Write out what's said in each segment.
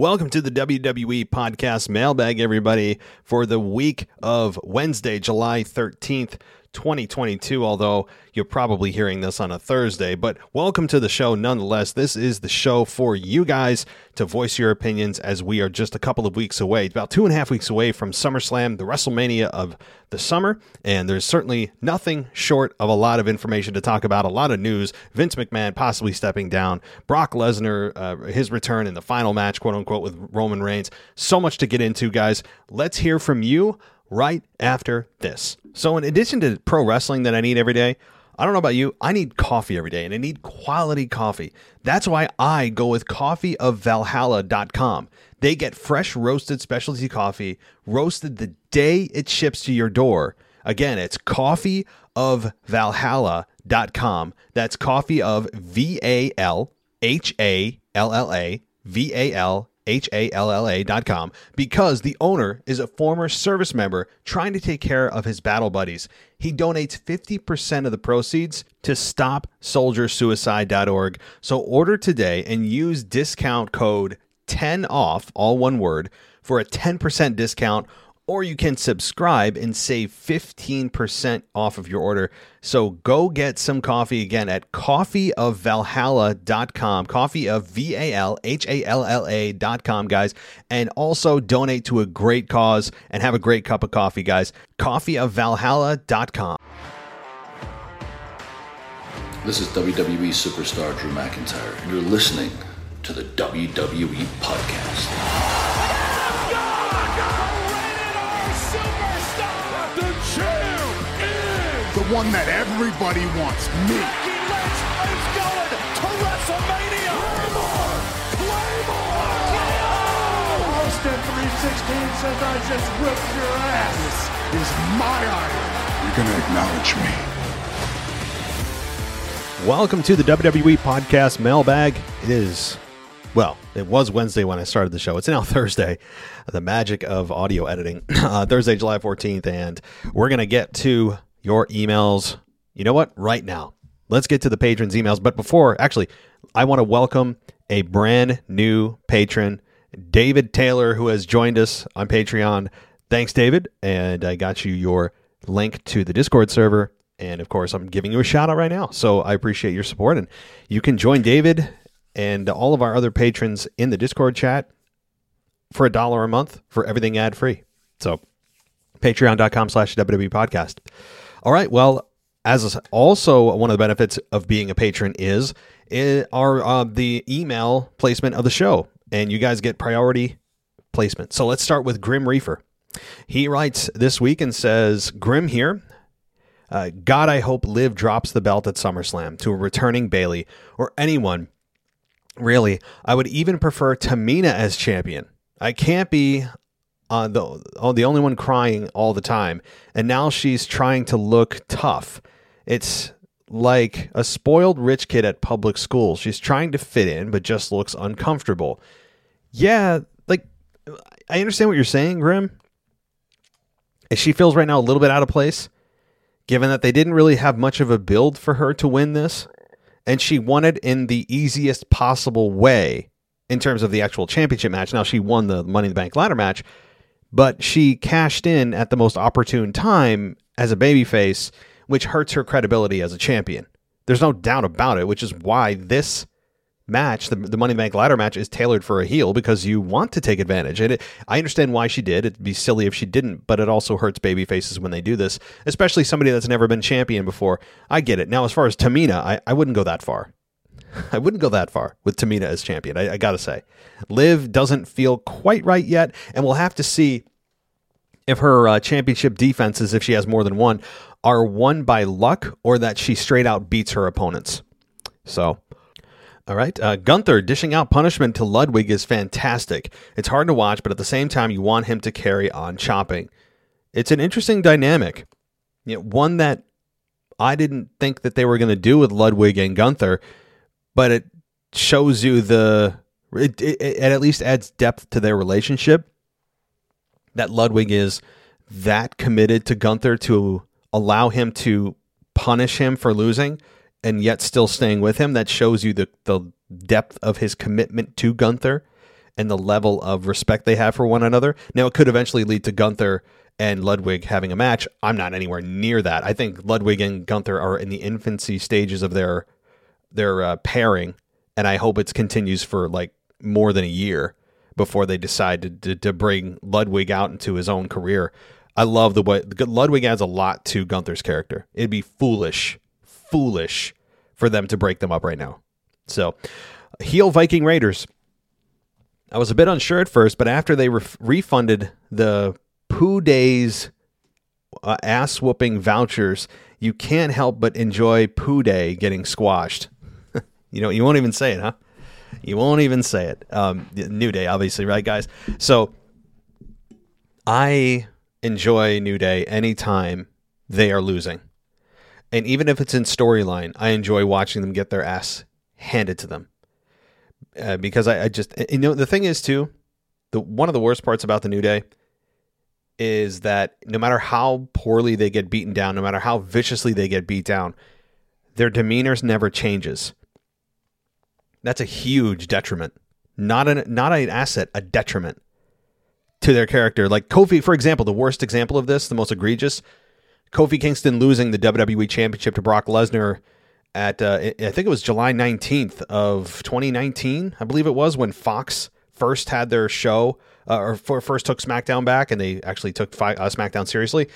Welcome to the WWE Podcast Mailbag, everybody, for the week of Wednesday, July 13th, 2022. Although you're probably hearing this on a Thursday, but welcome to the show nonetheless. This is the show for you guys to voice your opinions as we are just a couple of weeks away, about two and a half weeks away from SummerSlam, the WrestleMania of the summer. And there's certainly nothing short of a lot of information to talk about, a lot of news. Vince McMahon possibly stepping down, Brock Lesnar, uh, his return in the final match, quote unquote, with Roman Reigns. So much to get into, guys. Let's hear from you right after this. So, in addition to pro wrestling that I need every day, I don't know about you, I need coffee every day and I need quality coffee. That's why I go with coffeeofvalhalla.com. They get fresh roasted specialty coffee roasted the day it ships to your door. Again, it's coffeeofvalhalla.com. That's coffee of V A L H A L L A V A L H-A-L-L-A dot com because the owner is a former service member trying to take care of his battle buddies. He donates 50% of the proceeds to stopsoldiersuicide.org. So order today and use discount code 10 off, all one word, for a 10% discount or you can subscribe and save 15% off of your order. So go get some coffee again at coffeeofvalhalla.com, coffee of V A L H A L L A.com, guys. And also donate to a great cause and have a great cup of coffee, guys. Coffeeofvalhalla.com. This is WWE superstar Drew McIntyre, and you're listening to the WWE Podcast. One that everybody wants, me. Becky Lynch is going to WrestleMania. Claymore! Claymore! Austin 316 says I just whipped your ass. This is my iron. You're going to acknowledge me. Welcome to the WWE Podcast Mailbag. It is, well, it was Wednesday when I started the show. It's now Thursday. The magic of audio editing. Uh, Thursday, July 14th, and we're going to get to your emails. You know what? Right now. Let's get to the patrons' emails. But before, actually, I want to welcome a brand new patron, David Taylor, who has joined us on Patreon. Thanks, David. And I got you your link to the Discord server. And of course, I'm giving you a shout out right now. So I appreciate your support. And you can join David and all of our other patrons in the Discord chat for a dollar a month for everything ad free. So patreon.com slash WWE podcast. All right. Well, as also one of the benefits of being a patron is are uh, the email placement of the show, and you guys get priority placement. So let's start with Grim Reefer. He writes this week and says, "Grim here." Uh, God, I hope Liv drops the belt at SummerSlam to a returning Bayley or anyone. Really, I would even prefer Tamina as champion. I can't be uh, the oh, the only one crying all the time, and now she's trying to look tough. It's like a spoiled rich kid at public school. She's trying to fit in, but just looks uncomfortable. Yeah, like I understand what you're saying, Grim. She feels right now a little bit out of place, given that they didn't really have much of a build for her to win this, and she won it in the easiest possible way in terms of the actual championship match. Now she won the Money in the Bank ladder match, but she cashed in at the most opportune time as a babyface, which hurts her credibility as a champion. There's no doubt about it, which is why this match, the, the Money Bank ladder match, is tailored for a heel because you want to take advantage. And it, I understand why she did. It'd be silly if she didn't, but it also hurts baby faces when they do this, especially somebody that's never been champion before. I get it. Now, as far as Tamina, I, I wouldn't go that far. I wouldn't go that far with Tamina as champion. I, I got to say, Liv doesn't feel quite right yet, and we'll have to see if her uh, championship defenses, if she has more than one, are won by luck or that she straight out beats her opponents. So, All right. Uh, Gunther dishing out punishment to Ludwig is fantastic. It's hard to watch, but at the same time, you want him to carry on chopping. It's an interesting dynamic. You know, one that I didn't think that they were going to do with Ludwig and Gunther, but it shows you the. It, it, it at least adds depth to their relationship. That Ludwig is that committed to Gunther to allow him to punish him for losing and yet still staying with him. That shows you the, the depth of his commitment to Gunther and the level of respect they have for one another. Now, it could eventually lead to Gunther and Ludwig having a match. I'm not anywhere near that. I think Ludwig and Gunther are in the infancy stages of their their uh, pairing, and I hope it continues for like more than a year before they decide to, to, bring Ludwig out into his own career. I love the way Ludwig adds a lot to Gunther's character. It'd be foolish foolish for them to break them up right now. So, heel Viking Raiders. I was a bit unsure at first, but after they re- refunded the Poo Days uh, ass whooping vouchers, you can't help but enjoy Poo Day getting squashed. You know, you won't even say it, huh? You won't even say it. Um, New Day, obviously, right, guys? So I enjoy New Day anytime they are losing. And even if it's in storyline, I enjoy watching them get their ass handed to them. Uh, because I, I, just, you know, the thing is too, the one of the worst parts about the New Day is that no matter how poorly they get beaten down, no matter how viciously they get beat down, their demeanors never changes. That's a huge detriment. Not an not an asset, a detriment to their character. Like Kofi, for example, the worst example of this, the most egregious, Kofi Kingston losing the WWE Championship to Brock Lesnar at uh, I think it was July 19th of 2019, I believe it was when Fox first had their show uh, or first took SmackDown back and they actually took fi- uh, SmackDown seriously.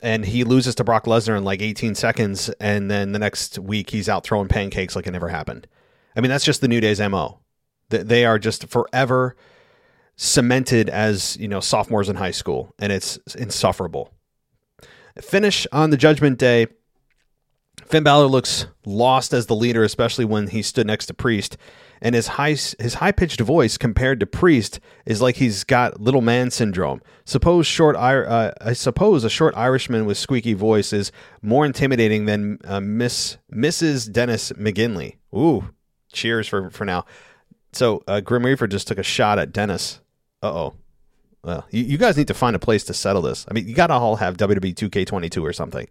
And he loses to Brock Lesnar in like 18 seconds, and then the next week he's out throwing pancakes like it never happened. I mean, that's just the New Day's mo. They are just forever cemented as you know sophomores in high school, and it's insufferable. Finish on the Judgment Day. Finn Balor looks lost as the leader, especially when he stood next to Priest. And his high his high pitched voice compared to Priest is like he's got little man syndrome. Suppose short uh, I suppose a short Irishman with squeaky voice is more intimidating than uh, Miss Mrs. Dennis McGinley. Ooh, cheers for for now. So uh, Grim Reaper just took a shot at Dennis. Uh oh. Well, you, you guys need to find a place to settle this. I mean, you got to all have WWE 2K22 or something.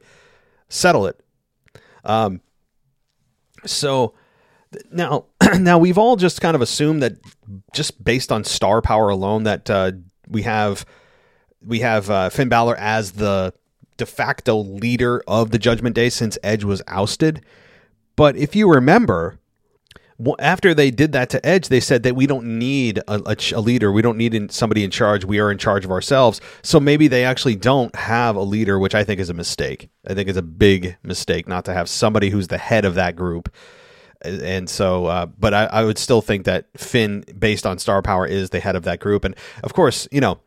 Settle it. Um, so now, now we've all just kind of assumed that just based on star power alone that uh, we have we have uh, Finn Balor as the de facto leader of the Judgment Day since Edge was ousted. But if you remember, after they did that to Edge, they said that we don't need a, a, leader. We don't need somebody in charge. We are in charge of ourselves. So maybe they actually don't have a leader, which I think is a mistake. I think it's a big mistake not to have somebody who's the head of that group. And so, uh, but I, I would still think that Finn, based on star power, is the head of that group. And of course, you know,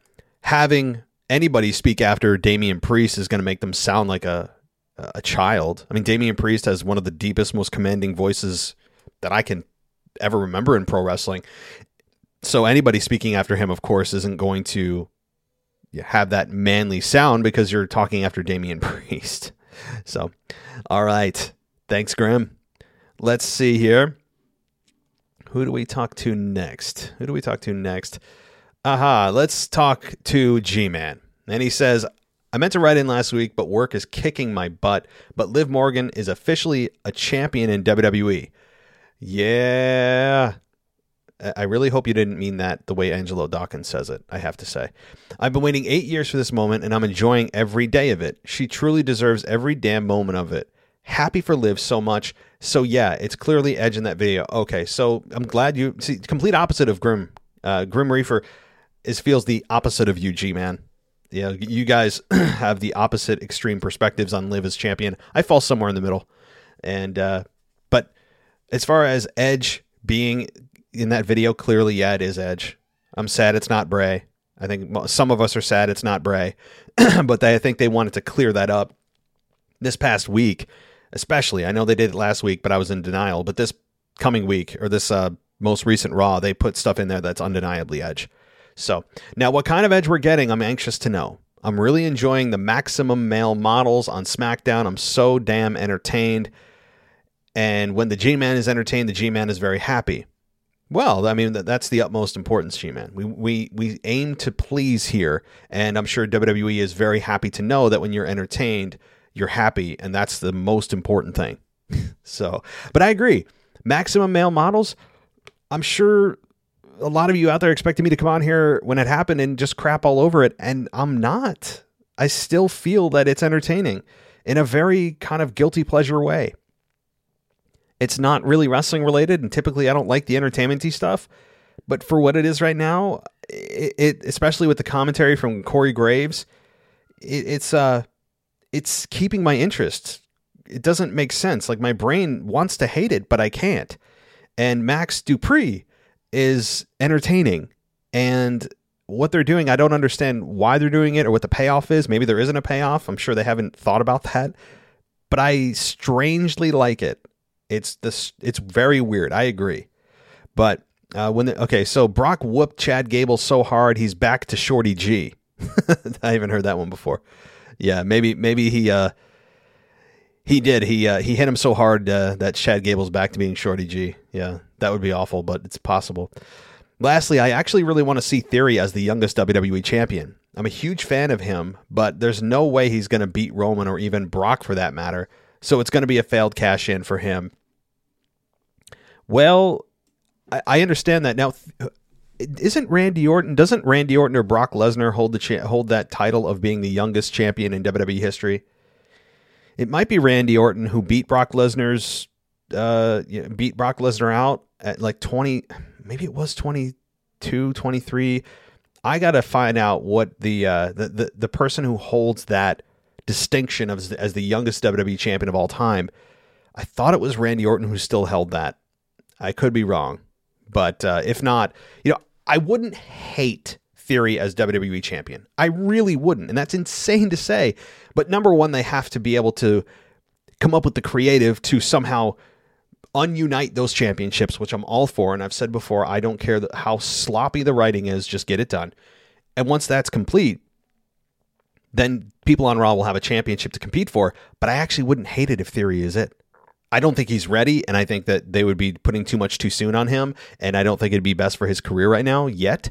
having anybody speak after Damian Priest is going to make them sound like a a child. I mean, Damian Priest has one of the deepest, most commanding voices that I can ever remember in pro wrestling. So anybody speaking after him, of course, isn't going to have that manly sound because you're talking after Damian Priest. So, all right. Thanks, Grim. Let's see here. Who do we talk to next? Who do we talk to next? Aha, let's talk to G Man. And he says, I meant to write in last week, but work is kicking my butt. But Liv Morgan is officially a champion in WWE. Yeah. I really hope you didn't mean that the way Angelo Dawkins says it, I have to say. I've been waiting eight years for this moment, and I'm enjoying every day of it. She truly deserves every damn moment of it. Happy for Liv so much. So, yeah, it's clearly Edge in that video. Okay, so I'm glad you see, complete opposite of Grim. Uh, Grim Reaper is feels the opposite of you, G Man. Yeah, you guys have the opposite extreme perspectives on Liv as champion. I fall somewhere in the middle. And, uh, as far as Edge being in that video, clearly, yeah, it is Edge. I'm sad it's not Bray. I think some of us are sad it's not Bray, but they, I think they wanted to clear that up this past week, especially. I know they did it last week, but I was in denial. But this coming week or this uh, most recent Raw, they put stuff in there that's undeniably Edge. So now, what kind of Edge we're getting, I'm anxious to know. I'm really enjoying the maximum male models on SmackDown. I'm so damn entertained. And when the G Man is entertained, the G Man is very happy. Well, I mean that's the utmost importance, G-Man. We we we aim to please here, and I'm sure WWE is very happy to know that when you're entertained, you're happy, and that's the most important thing. so, but I agree. Maximum male models. I'm sure a lot of you out there expected me to come on here when it happened and just crap all over it, and I'm not. I still feel that it's entertaining in a very kind of guilty pleasure way. It's not really wrestling related, and typically I don't like the entertainmenty stuff. But for what it is right now, it, it especially with the commentary from Corey Graves, it, it's uh, it's keeping my interest. It doesn't make sense. Like my brain wants to hate it, but I can't. And Max Dupri is entertaining, and what they're doing, I don't understand why they're doing it or what the payoff is. Maybe there isn't a payoff. I'm sure they haven't thought about that, but I strangely like it. It's this. It's very weird. I agree, but uh, when the, okay, so Brock whooped Chad Gable so hard he's back to Shorty G. I haven't heard that one before. Yeah, maybe maybe he uh he did. He uh, he hit him so hard uh, that Chad Gable's back to being Shorty G. Yeah, that would be awful, but it's possible. Lastly, I actually really want to see Theory as the youngest WWE champion. I'm a huge fan of him, but there's no way he's going to beat Roman or even Brock for that matter. So it's going to be a failed cash in for him. Well, I, I understand that now. Isn't Randy Orton? Doesn't Randy Orton or Brock Lesnar hold the cha- hold that title of being the youngest champion in WWE history? It might be Randy Orton who beat Brock Lesnar's uh, beat Brock Lesnar out at like 20 maybe it was 22 23 I got to find out what the, uh, the the the person who holds that distinction of, as the youngest WWE champion of all time. I thought it was Randy Orton who still held that. I could be wrong, but uh, if not, you know, I wouldn't hate Theory as WWE champion. I really wouldn't, and that's insane to say. But number one, they have to be able to come up with the creative to somehow unite those championships, which I'm all for. And I've said before, I don't care how sloppy the writing is, just get it done. And once that's complete, then people on Raw will have a championship to compete for. But I actually wouldn't hate it if Theory is it. I don't think he's ready, and I think that they would be putting too much too soon on him, and I don't think it'd be best for his career right now yet.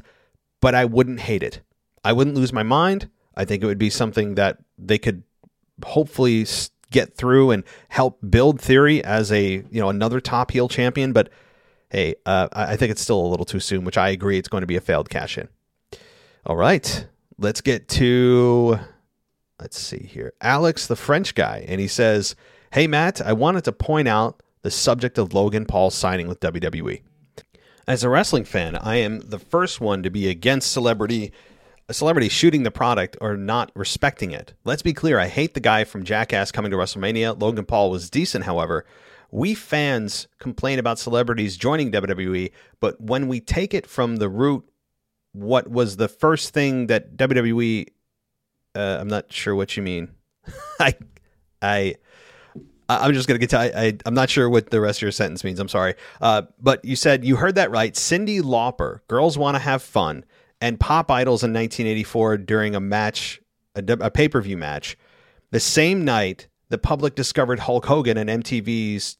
But I wouldn't hate it. I wouldn't lose my mind. I think it would be something that they could hopefully get through and help build Theory as a you know another top heel champion. But hey, uh, I think it's still a little too soon, which I agree. It's going to be a failed cash in. All right, let's get to let's see here, Alex, the French guy, and he says, "Hey Matt, I wanted to point out the subject of Logan Paul signing with WWE." As a wrestling fan, I am the first one to be against celebrity a celebrity shooting the product or not respecting it. Let's be clear, I hate the guy from Jackass coming to WrestleMania. Logan Paul was decent, however. We fans complain about celebrities joining WWE, but when we take it from the root, what was the first thing that WWE? Uh, I'm not sure what you mean. I, I, I'm just gonna get to. I, I, am not sure what the rest of your sentence means. I'm sorry. Uh, but you said you heard that right. Cyndi Lauper. Girls want to have fun and Pop Idols in 1984 during a match, a, a pay per view match. The same night, the public discovered Hulk Hogan and MTV's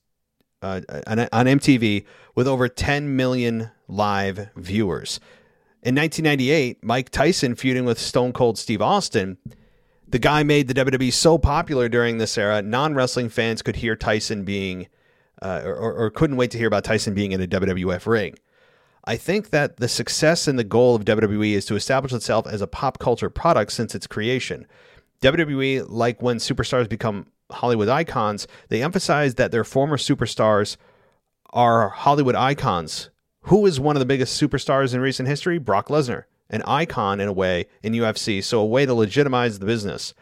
uh, on, on MTV with over 10 million live viewers. In 1998, Mike Tyson feuding with Stone Cold Steve Austin. The guy made the WWE so popular during this era, non wrestling fans could hear Tyson being, uh, or, or couldn't wait to hear about Tyson being in a WWF ring. I think that the success and the goal of WWE is to establish itself as a pop culture product since its creation. WWE, like when superstars become Hollywood icons, they emphasize that their former superstars are Hollywood icons. Who is one of the biggest superstars in recent history? Brock Lesnar, an icon in a way in UFC, so a way to legitimize the business.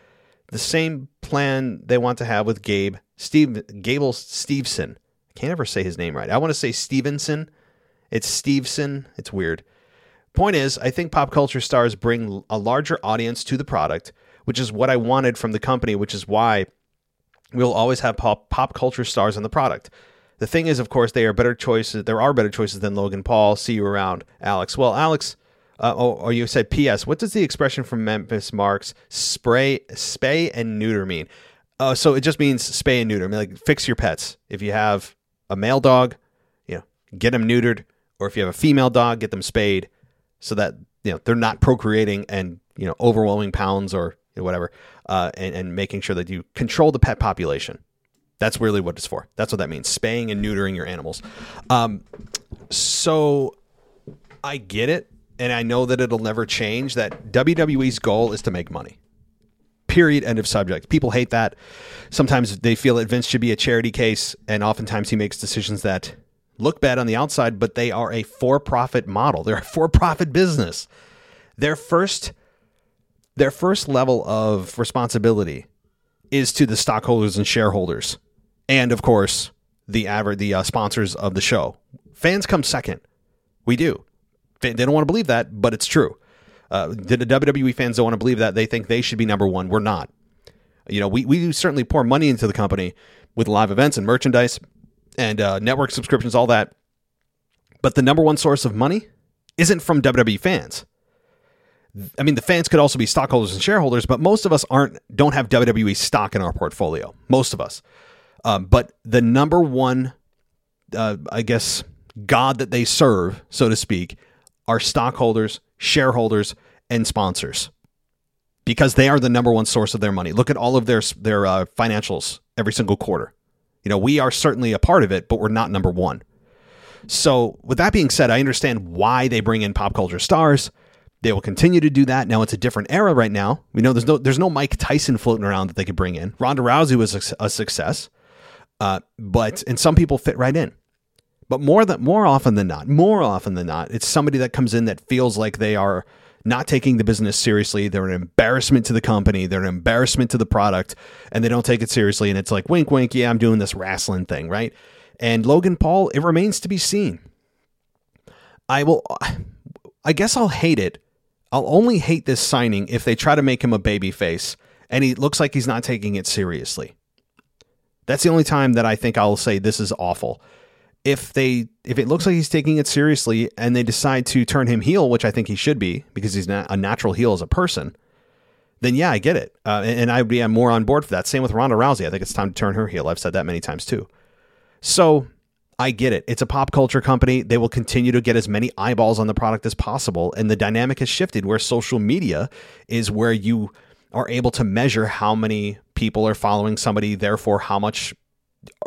The same plan they want to have with Gabe Steve Gable Steveson. I can't ever say his name right. I want to say Stevenson it's Steveson. It's weird. Point is, I think pop culture stars bring a larger audience to the product, which is what I wanted from the company, which is why we'll always have pop, pop culture stars on the product. The thing is, of course, they are better choices. There are better choices than Logan Paul. See you around, Alex. Well, Alex, uh, oh, or you said P.S. What does the expression from Memphis Marks spray, spay and neuter mean? Uh, so it just means spay and neuter. I mean, like fix your pets. If you have a male dog, you know, get them neutered, or if you have a female dog, get them spayed, so that you know they're not procreating and you know overwhelming pounds or whatever, uh, and, and making sure that you control the pet population. That's really what it's for. That's what that means. Spaying and neutering your animals. Um, so I get it, and I know that it'll never change. That WWE's goal is to make money. Period. End of subject. People hate that. Sometimes they feel that Vince should be a charity case, and oftentimes he makes decisions that look bad on the outside, but they are a for-profit model. They're a for-profit business. Their first, their first level of responsibility is to the stockholders and shareholders and of course the average the uh, sponsors of the show. Fans come second. We do. They don't want to believe that, but it's true. Uh, the WWE fans don't want to believe that. They think they should be number one. We're not. You know, we, we certainly pour money into the company with live events and merchandise and uh, network subscriptions, all that. But the number one source of money isn't from WWE fans. I mean, the fans could also be stockholders and shareholders, but most of us aren't don't have WWE stock in our portfolio. Most of us. Um, but the number one, uh, I guess, God that they serve, so to speak, are stockholders, shareholders, and sponsors because they are the number one source of their money. Look at all of their their uh, financials every single quarter. You know, we are certainly a part of it, but we're not number one. So, with that being said, I understand why they bring in pop culture stars. They will continue to do that. Now it's a different era right now. We know there's no there's no Mike Tyson floating around that they could bring in. Ronda Rousey was a, a success. Uh, but and some people fit right in. But more than more often than not, more often than not, it's somebody that comes in that feels like they are not taking the business seriously. They're an embarrassment to the company. They're an embarrassment to the product, and they don't take it seriously. And it's like wink, wink. Yeah, I'm doing this wrestling thing, right? And Logan Paul, it remains to be seen. I will. I guess I'll hate it. I'll only hate this signing if they try to make him a baby face, and he looks like he's not taking it seriously. That's the only time that I think I'll say this is awful. If they if it looks like he's taking it seriously and they decide to turn him heel, which I think he should be because he's not a natural heel as a person, then yeah, I get it, uh, and, and I'd be more on board for that. Same with Ronda Rousey. I think it's time to turn her heel. I've said that many times too. So I get it. It's a pop culture company. They will continue to get as many eyeballs on the product as possible, and the dynamic has shifted where social media is where you are able to measure how many people are following somebody, therefore, how much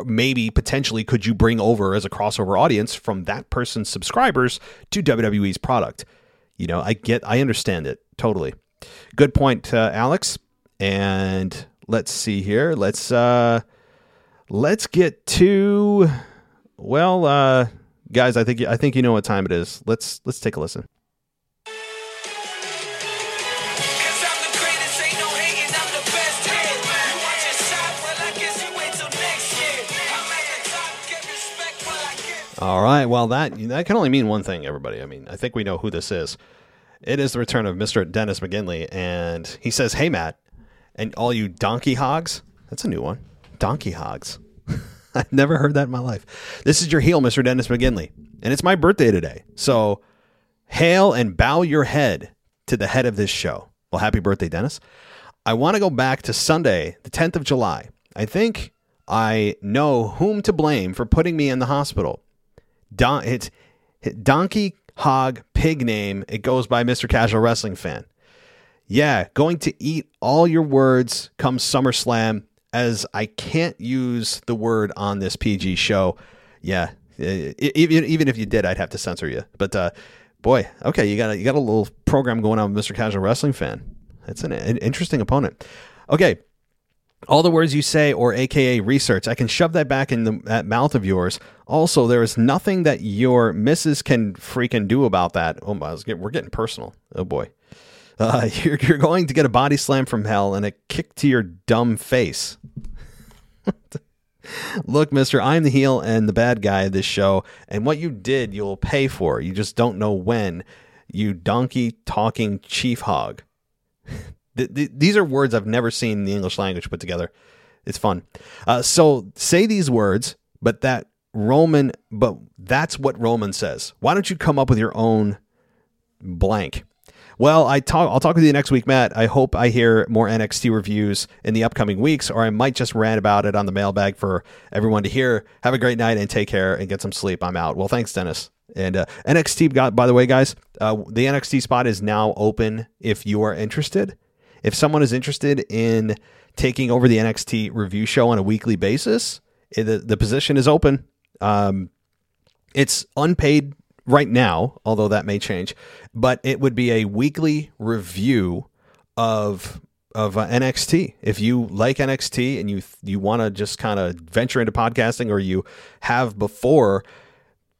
maybe potentially could you bring over as a crossover audience from that person's subscribers to WWE's product. You know, I get, I understand it totally. Good point, uh, Alex. And let's see here. Let's uh, let's get to well, uh, guys. I think I think you know what time it is. Let's let's take a listen. All right. Well, that that can only mean one thing, everybody. I mean, I think we know who this is. It is the return of Mr. Dennis McGinley, and he says, "Hey, Matt, and all you donkey hogs." That's a new one. Donkey hogs. I've never heard that in my life. This is your heel, Mr. Dennis McGinley, and it's my birthday today. So, hail and bow your head to the head of this show. Well, happy birthday, Dennis. I want to go back to Sunday, the 10th of July. I think I know whom to blame for putting me in the hospital. Don, it's Donkey Hog Pig name. It goes by Mr. Casual Wrestling Fan. Yeah, going to eat all your words come SummerSlam. As I can't use the word on this PG show. Yeah, even even if you did, I'd have to censor you. But uh, boy, okay, you got a, you got a little program going on with Mr. Casual Wrestling Fan. It's an, an interesting opponent. Okay, all the words you say or aka research i can shove that back in the, that mouth of yours also there is nothing that your missus can freaking do about that. Oh my we're getting personal. Oh boy. Uh, you're, you're going to get a body slam from hell and a kick to your dumb face. Look mister i'm the heel and the bad guy of this show and what you did you'll pay for. You just don't know when. You donkey talking chief hog. Th- th- these are words I've never seen in the English language put together. It's fun. Uh, so say these words, but that Roman, but that's what Roman says. Why don't you come up with your own blank? Well, I talk. I'll talk with you next week, Matt. I hope I hear more NXT reviews in the upcoming weeks, or I might just rant about it on the mailbag for everyone to hear. Have a great night and take care and get some sleep. I'm out. Well, thanks, Dennis. And uh, NXT got. By the way, guys, uh, the NXT spot is now open. If you are interested, if someone is interested in taking over the NXT review show on a weekly basis, the the position is open. Um, it's unpaid right now, although that may change. But it would be a weekly review of of uh, NXT. If you like NXT and you you want to just kind of venture into podcasting, or you have before,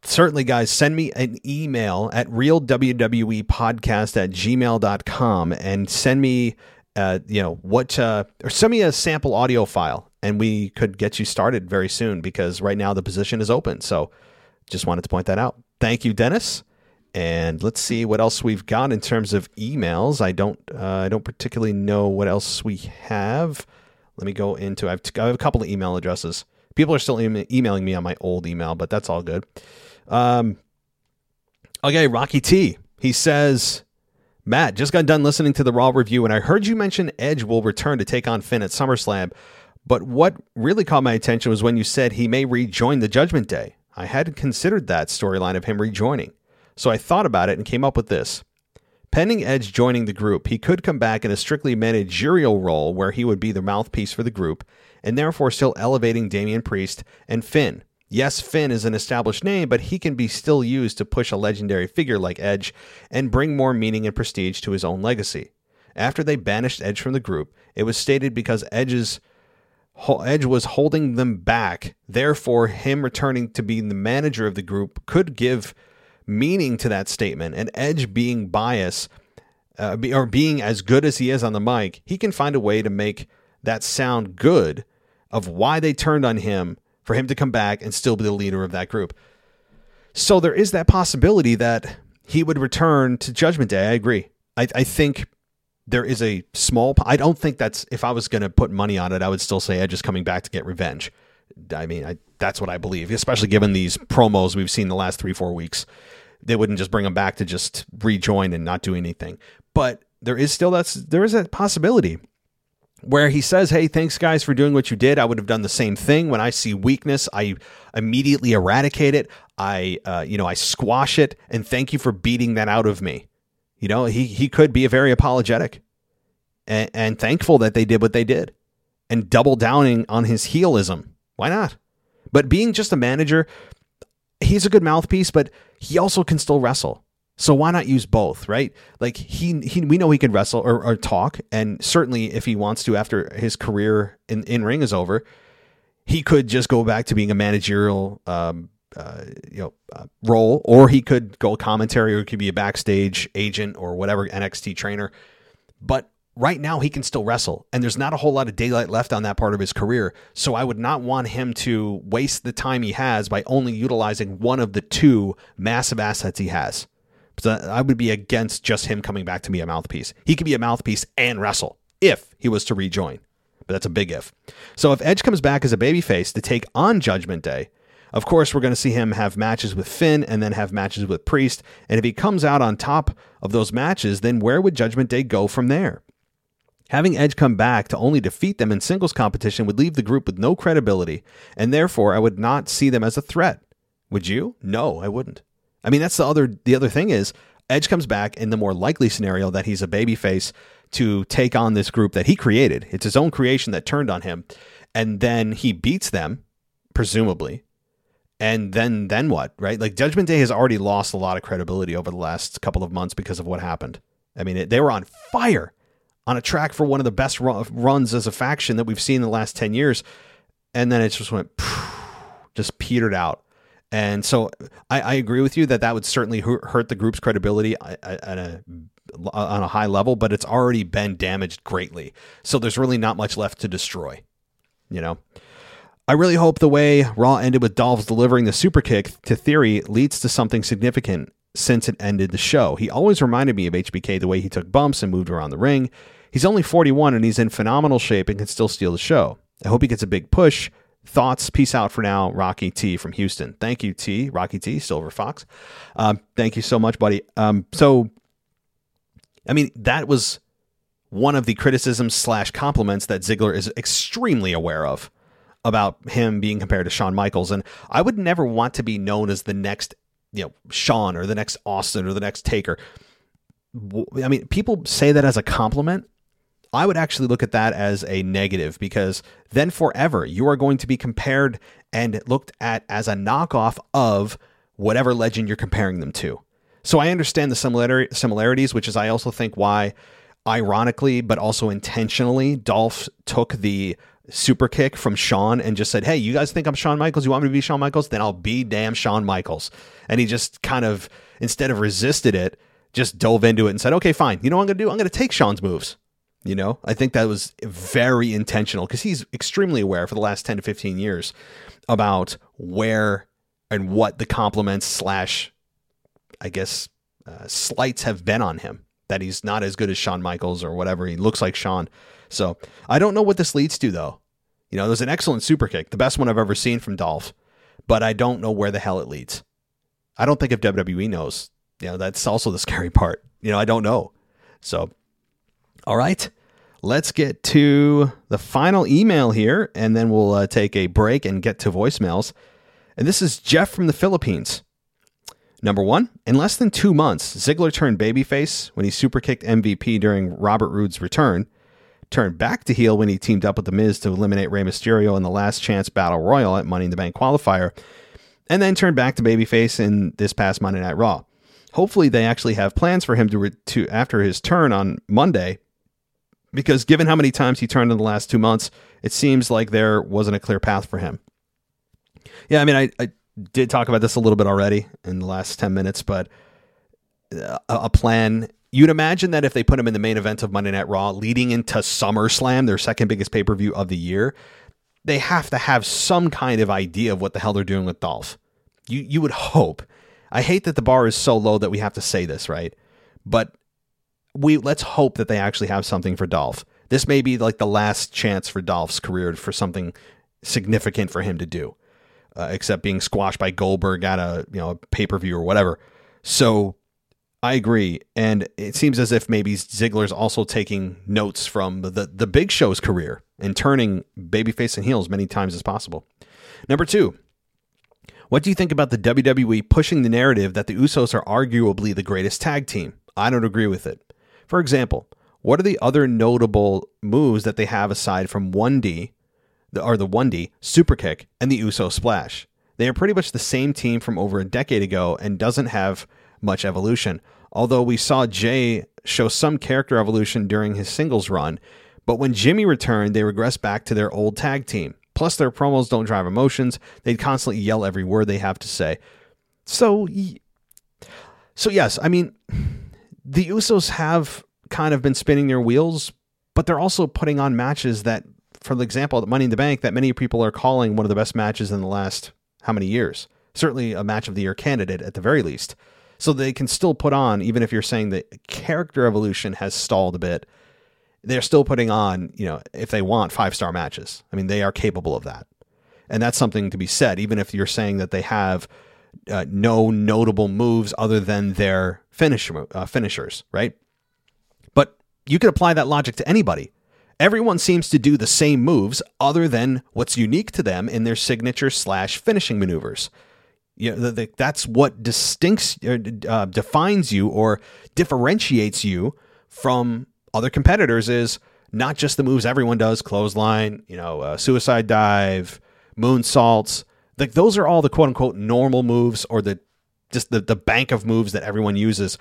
certainly, guys, send me an email at realwwepodcast at gmail.com and send me. Uh, you know what uh, or send me a sample audio file and we could get you started very soon because right now the position is open so just wanted to point that out thank you, Dennis. And let's see what else we've got in terms of emails. I don't, uh, I don't particularly know what else we have. Let me go into. I have, a couple of email addresses. People are still emailing me on my old email, but that's all good. Um, okay, Rocky T. He says, Matt, just got done listening to the Raw review, and I heard you mention Edge will return to take on Finn at SummerSlam. But what really caught my attention was when you said he may rejoin the Judgment Day. I hadn't considered that storyline of him rejoining. So I thought about it and came up with this. Pending Edge joining the group, he could come back in a strictly managerial role where he would be the mouthpiece for the group, and therefore still elevating Damian Priest and Finn. Yes, Finn is an established name, but he can be still used to push a legendary figure like Edge and bring more meaning and prestige to his own legacy. After they banished Edge from the group, it was stated because Edge's Edge was holding them back. Therefore, him returning to being the manager of the group could give meaning to that statement. And Edge being biased uh, or being as good as he is on the mic, he can find a way to make that sound good of why they turned on him for him to come back and still be the leader of that group. So there is that possibility that he would return to Judgment Day. I agree. I, I think there is a small. I don't think that's. If I was going to put money on it, I would still say Edge is coming back to get revenge. I mean, I, that's what I believe, especially given these promos we've seen the last three, four weeks. They wouldn't just bring him back to just rejoin and not do anything. But there is still that's there is a possibility where he says, "Hey, thanks guys for doing what you did. I would have done the same thing. When I see weakness, I immediately eradicate it. I, uh, you know, I squash it, and thank you for beating that out of me." You know, he he could be very apologetic and, and thankful that they did what they did and double downing on his heelism. Why not? But being just a manager, he's a good mouthpiece, but he also can still wrestle. So why not use both, right? Like he, he we know he can wrestle or, or talk, and certainly if he wants to after his career in in ring is over, he could just go back to being a managerial um, uh, you know uh, role, or he could go commentary, or he could be a backstage agent or whatever NXT trainer. But right now, he can still wrestle, and there's not a whole lot of daylight left on that part of his career. So I would not want him to waste the time he has by only utilizing one of the two massive assets he has. So I would be against just him coming back to be a mouthpiece. He could be a mouthpiece and wrestle if he was to rejoin. But that's a big if. So if Edge comes back as a babyface to take on Judgment Day, of course, we're going to see him have matches with Finn and then have matches with Priest. And if he comes out on top of those matches, then where would Judgment Day go from there? Having Edge come back to only defeat them in singles competition would leave the group with no credibility, and therefore I would not see them as a threat. Would you? No, I wouldn't. I mean, that's the other the other thing is Edge comes back in the more likely scenario that he's a babyface to take on this group that he created. It's his own creation that turned on him, and then he beats them, presumably, and then then what right? Like judgment day has already lost a lot of credibility over the last couple of months because of what happened. I mean it, they were on fire on a track for one of the best runs as a faction that we've seen in the last 10 years. And then it just went just petered out. And so I, I agree with you that that would certainly hurt the group's credibility at a on a high level but it's already been damaged greatly. So there's really not much left to destroy you know I really hope the way Raw ended with Dolph's delivering the super kick to Theory leads to something significant since it ended the show. He always reminded me of HBK the way he took bumps and moved around the ring. He's only 41 and he's in phenomenal shape and can still steal the show. I hope he gets a big push. thoughts. Peace out for now, Rocky T from Houston. Thank you, T. Rocky T, Silver Fox. Um, thank you so much, buddy. Um, so, I mean, that was one of the criticisms slash compliments that Ziggler is extremely aware of about him being compared to Shawn Michaels. And I would never want to be known as the next, you know, Shawn or the next Austin or the next Taker. I mean, people say that as a compliment. I would actually look at that as a negative because then forever you are going to be compared and looked at as a knockoff of whatever legend you're comparing them to. So I understand the similarities, which is I also think why, ironically, but also intentionally, Dolph took the super kick from Shawn and just said, Hey, you guys think I'm Shawn Michaels? You want me to be Shawn Michaels? Then I'll be damn Shawn Michaels. And he just kind of, instead of resisted it, just dove into it and said, Okay, fine. You know what I'm going to do? I'm going to take Shawn's moves. You know, I think that was very intentional because he's extremely aware for the last 10 to 15 years about where and what the compliments slash, I guess, uh, slights have been on him. That he's not as good as Shawn Michaels or whatever. He looks like Shawn. So I don't know what this leads to, though. You know, there's an excellent super kick, the best one I've ever seen from Dolph, but I don't know where the hell it leads. I don't think if WWE knows. You know, that's also the scary part. You know, I don't know. So, all right, let's get to the final email here, and then we'll uh, take a break and get to voicemails. And this is Jeff from the Philippines. Number one, in less than two months, Ziggler turned babyface when he super kicked MVP during Robert Roode's return turned back to heel when he teamed up with The Miz to eliminate Rey Mysterio in the last chance battle royal at Money in the Bank qualifier, and then turned back to babyface in this past Monday Night Raw. Hopefully, they actually have plans for him to, re- to after his turn on Monday, because given how many times he turned in the last two months, it seems like there wasn't a clear path for him. Yeah, I mean, I, I did talk about this a little bit already in the last 10 minutes, but uh, a, a plan You'd imagine that if they put him in the main event of Monday Night Raw leading into SummerSlam, their second biggest pay per view of the year, they have to have some kind of idea of what the hell they're doing with Dolph. You you would hope. I hate that the bar is so low that we have to say this, right? But we let's hope that they actually have something for Dolph. This may be like the last chance for Dolph's career for something significant for him to do, uh, except being squashed by Goldberg at a you know pay per view or whatever. So I agree, and it seems as if maybe Ziggler's also taking notes from the the Big Show's career and turning babyface and heel as many times as possible. Number two, what do you think about the WWE pushing the narrative that the Usos are arguably the greatest tag team? I don't agree with it. For example, what are the other notable moves that they have aside from 1D, or the 1D super kick and the Uso splash? They are pretty much the same team from over a decade ago and doesn't have much evolution. Although we saw Jay show some character evolution during his singles run, but when Jimmy returned, they regressed back to their old tag team. Plus, their promos don't drive emotions; they constantly yell every word they have to say. So, so yes, I mean, the Usos have kind of been spinning their wheels, but they're also putting on matches that, for example, Money in the Bank, that many people are calling one of the best matches in the last how many years? Certainly a match of the year candidate at the very least. So they can still put on, even if you're saying that character evolution has stalled a bit, they're still putting on, you know, if they want five star matches. I mean, they are capable of that. And that's something to be said, even if you're saying that they have uh, no notable moves other than their finish, uh, finishers, right? But you could apply that logic to anybody. Everyone seems to do the same moves other than what's unique to them in their signature slash finishing maneuvers. You know, the, the, that's what distincts, uh, uh, defines you or differentiates you from other competitors is not just the moves everyone does, clothesline, you know, uh, suicide dive, moonsaults. Like those are all the quote unquote normal moves or the just the, the bank of moves that everyone uses.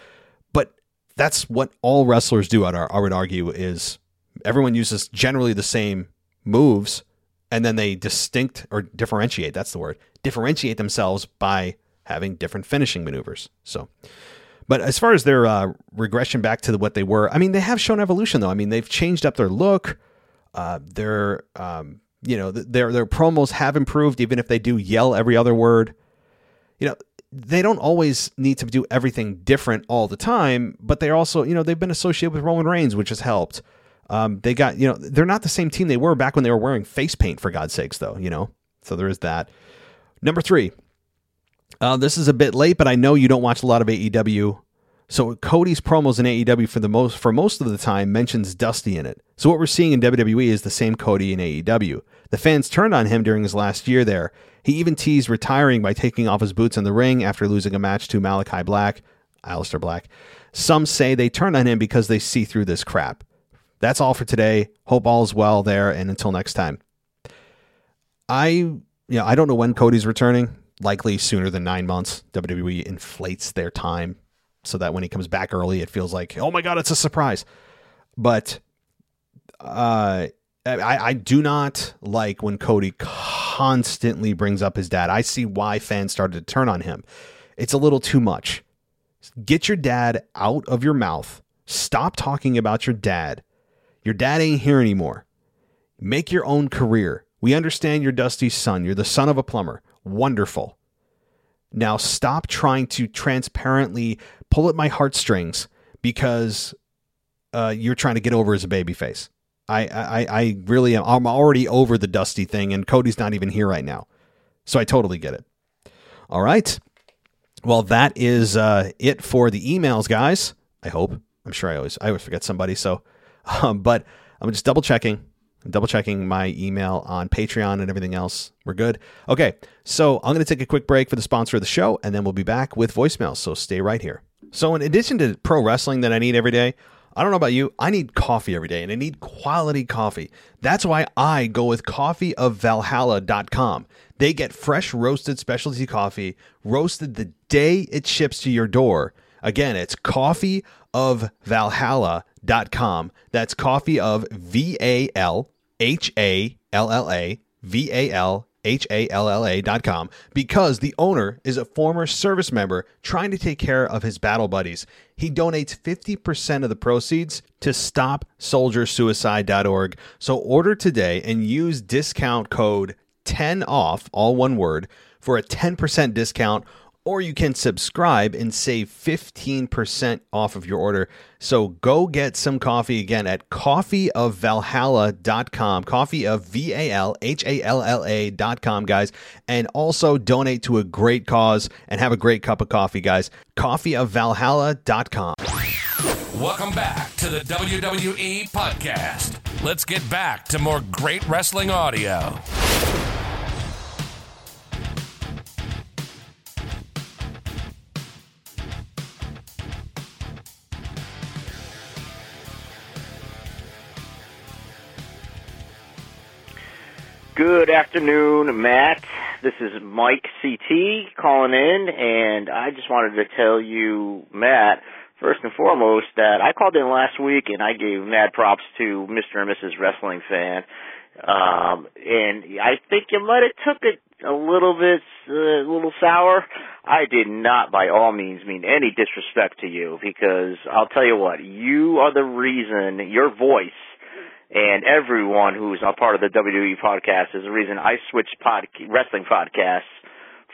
But that's what all wrestlers do. I would argue is everyone uses generally the same moves and then they distinct or differentiate that's the word differentiate themselves by having different finishing maneuvers. So but as far as their uh, regression back to the, what they were i mean they have shown evolution though. I mean they've changed up their look. Uh, their um, you know their their promos have improved even if they do yell every other word. You know they don't always need to do everything different all the time but they're also you know they've been associated with roman reigns which has helped. Um, they got, you know, they're not the same team they were back when they were wearing face paint, for God's sakes, though, you know? So there is that. Number three. Uh, this is a bit late, but I know you don't watch a lot of AEW. So Cody's promos in AEW for the most for most of the time mentions Dusty in it. So what we're seeing in WWE is the same Cody in AEW. The fans turned on him during his last year there. He even teased retiring by taking off his boots in the ring after losing a match to Malachi Black, Aleister Black. Some say they turned on him because they see through this crap. That's all for today. Hope all is well there, and until next time. I you know, I don't know when Cody's returning. Likely sooner than nine months. WWE inflates their time so that when he comes back early, it feels like, oh my god, it's a surprise. But uh, I, I do not like when Cody constantly brings up his dad. I see why fans started to turn on him. It's a little too much. Get your dad out of your mouth. Stop talking about your dad. Your dad ain't here anymore. Make your own career. We understand you're Dusty's son. You're the son of a plumber. Wonderful. Now stop trying to transparently pull at my heartstrings because uh, you're trying to get over as a babyface. I, I, I really am. I'm already over the Dusty thing, and Cody's not even here right now. So I totally get it. All right. Well, that is uh, it for the emails, guys. I hope. I'm sure I always I always forget somebody. So, um, but I'm just double checking. Double checking my email on Patreon and everything else. We're good. Okay. So I'm going to take a quick break for the sponsor of the show, and then we'll be back with voicemails. So stay right here. So, in addition to pro wrestling that I need every day, I don't know about you, I need coffee every day and I need quality coffee. That's why I go with coffeeofvalhalla.com. They get fresh roasted specialty coffee roasted the day it ships to your door. Again, it's coffeeofvalhalla.com. That's coffee of V A L H A L L A V A L H A L L A dot com, because the owner is a former service member trying to take care of his battle buddies. He donates 50% of the proceeds to stopsoldiersuicide.org. So order today and use discount code 10 off, all one word, for a 10% discount or you can subscribe and save 15% off of your order. So go get some coffee again at coffeeofvalhalla.com, coffee of V A L H A L L A.com, guys. And also donate to a great cause and have a great cup of coffee, guys. Coffeeofvalhalla.com. Welcome back to the WWE Podcast. Let's get back to more great wrestling audio. Good afternoon, Matt. This is Mike CT calling in, and I just wanted to tell you, Matt, first and foremost, that I called in last week and I gave mad props to Mr. and Mrs. Wrestling Fan. Um, and I think you might have took it a little bit, uh, a little sour. I did not by all means mean any disrespect to you because I'll tell you what, you are the reason, your voice and everyone who's a part of the WWE podcast is the reason I switched pod, wrestling podcasts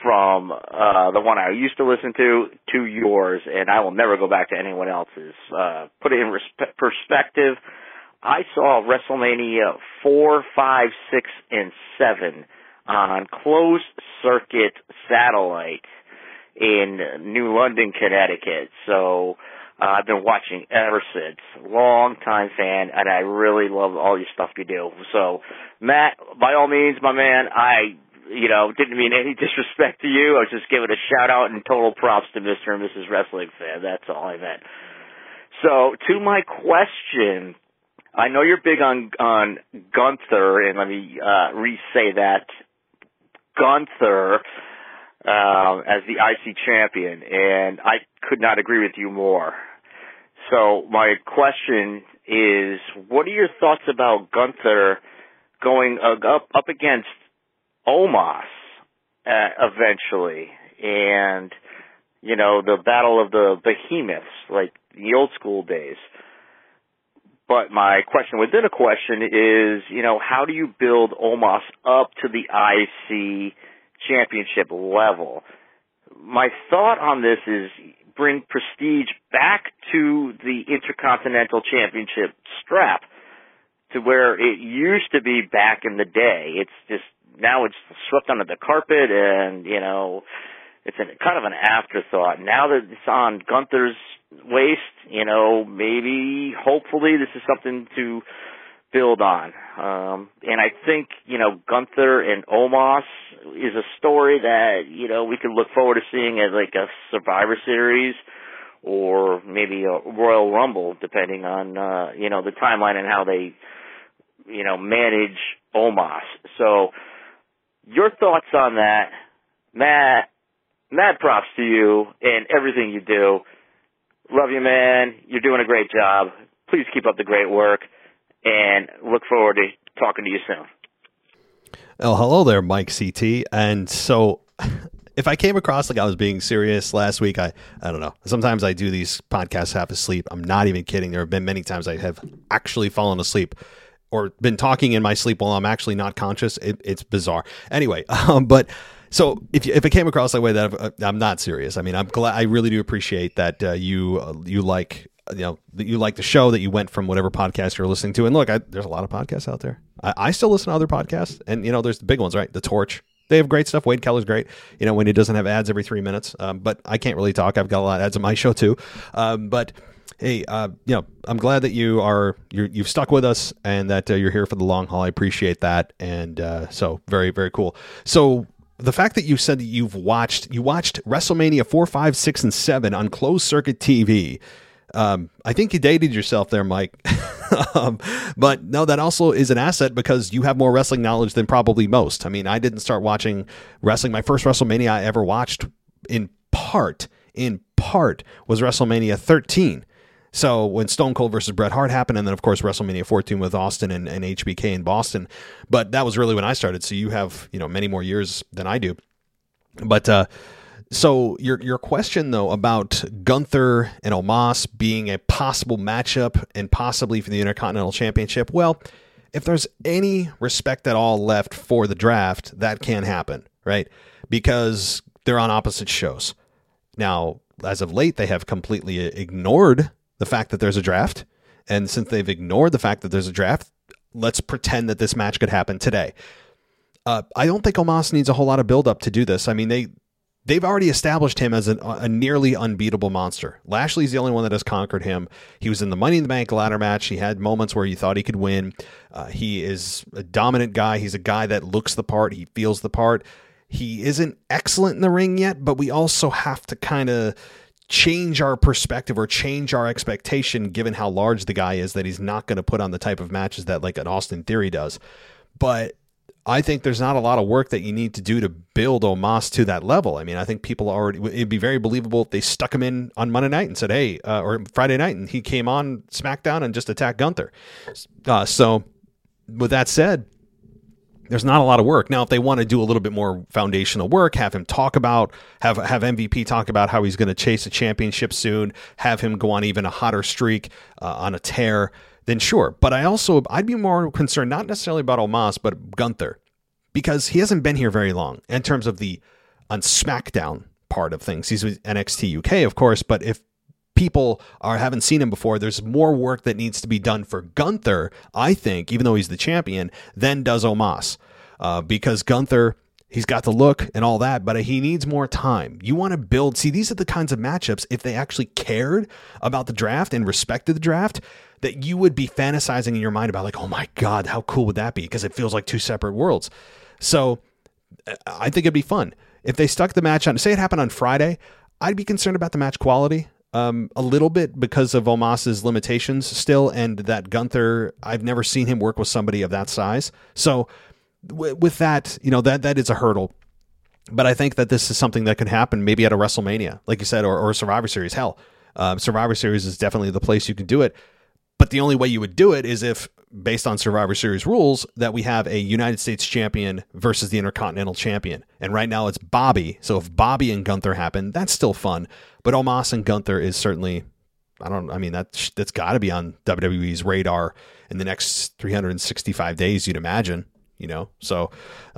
from uh, the one I used to listen to to yours, and I will never go back to anyone else's. Uh, put it in perspective. I saw WrestleMania four, five, six, and seven on closed circuit satellite in New London, Connecticut. So uh, I've been watching ever since. Long time fan, and I really love all your stuff you do. So, Matt, by all means, my man, I, you know, didn't mean any disrespect to you. I was just giving a shout out and total props to Mr. and Mrs. Wrestling fan. That's all I meant. So, to my question, I know you're big on on Gunther, and let me uh, re-say that Gunther uh, as the IC champion, and I could not agree with you more. So my question is, what are your thoughts about Gunther going up up against Omos uh, eventually, and you know the battle of the behemoths like the old school days? But my question within a question is, you know, how do you build Omos up to the IC championship level? My thought on this is bring prestige back to the Intercontinental Championship strap to where it used to be back in the day. It's just now it's swept under the carpet, and you know, it's a, kind of an afterthought. Now that it's on Gunther's waist, you know, maybe, hopefully, this is something to build on. Um, and I think, you know, Gunther and Omos is a story that, you know, we could look forward to seeing as like a Survivor Series or maybe a Royal Rumble, depending on, uh, you know, the timeline and how they, you know, manage Omos. So, your thoughts on that, Matt? Mad props to you and everything you do. Love you, man. You're doing a great job. Please keep up the great work and look forward to talking to you soon. Oh, hello there, Mike CT. And so, if I came across like I was being serious last week, I I don't know. Sometimes I do these podcasts half asleep. I'm not even kidding. There have been many times I have actually fallen asleep or been talking in my sleep while I'm actually not conscious. It, it's bizarre. Anyway, um, but so if if it came across that way, that uh, I'm not serious. I mean, I'm glad. I really do appreciate that uh, you uh, you like you know that you like the show that you went from whatever podcast you're listening to. And look, I, there's a lot of podcasts out there. I, I still listen to other podcasts, and you know, there's the big ones, right? The Torch. They have great stuff. Wade Keller's great. You know, when he doesn't have ads every three minutes. Um, but I can't really talk. I've got a lot of ads on my show too. Um, but hey, uh, you know, I'm glad that you are you have stuck with us and that uh, you're here for the long haul. I appreciate that, and uh, so very very cool. So the fact that you said that you've watched you watched WrestleMania four, five, six, and seven on closed circuit TV. Um, I think you dated yourself there, Mike. um, but no, that also is an asset because you have more wrestling knowledge than probably most. I mean, I didn't start watching wrestling. My first WrestleMania I ever watched, in part, in part, was WrestleMania 13. So when Stone Cold versus Bret Hart happened, and then of course WrestleMania 14 with Austin and, and HBK in Boston, but that was really when I started. So you have you know many more years than I do. But uh, so your your question though about Gunther and Omos being a possible matchup and possibly for the Intercontinental Championship, well, if there's any respect at all left for the draft, that can happen, right? Because they're on opposite shows. Now, as of late, they have completely ignored the fact that there's a draft. And since they've ignored the fact that there's a draft, let's pretend that this match could happen today. Uh, I don't think Omos needs a whole lot of build up to do this. I mean, they they've already established him as an, a nearly unbeatable monster. Lashley's the only one that has conquered him. He was in the Money in the Bank ladder match. He had moments where you thought he could win. Uh, he is a dominant guy. He's a guy that looks the part. He feels the part. He isn't excellent in the ring yet, but we also have to kind of change our perspective or change our expectation given how large the guy is that he's not going to put on the type of matches that like an Austin Theory does. But I think there's not a lot of work that you need to do to build Omos to that level. I mean, I think people already it'd be very believable if they stuck him in on Monday night and said, "Hey," uh, or Friday night, and he came on SmackDown and just attacked Gunther. Uh, so, with that said, there's not a lot of work. Now, if they want to do a little bit more foundational work, have him talk about, have have MVP talk about how he's going to chase a championship soon, have him go on even a hotter streak uh, on a tear, then sure. But I also I'd be more concerned not necessarily about Omos, but Gunther, because he hasn't been here very long in terms of the on SmackDown part of things. He's with NXT UK, of course, but if people are haven't seen him before, there's more work that needs to be done for Gunther, I think, even though he's the champion, than does Omos. Uh, because Gunther, he's got the look and all that, but he needs more time. You want to build, see, these are the kinds of matchups, if they actually cared about the draft and respected the draft, that you would be fantasizing in your mind about, like, oh my God, how cool would that be? Because it feels like two separate worlds. So I think it'd be fun. If they stuck the match on, say it happened on Friday, I'd be concerned about the match quality um, a little bit because of Omos's limitations still, and that Gunther, I've never seen him work with somebody of that size. So w- with that, you know that that is a hurdle. But I think that this is something that could happen maybe at a WrestleMania, like you said, or, or Survivor Series. Hell, uh, Survivor Series is definitely the place you can do it. But the only way you would do it is if, based on Survivor Series rules, that we have a United States champion versus the Intercontinental champion. And right now it's Bobby. So if Bobby and Gunther happen, that's still fun. But Omos and Gunther is certainly, I don't, I mean, that, that's got to be on WWE's radar in the next 365 days, you'd imagine, you know? So,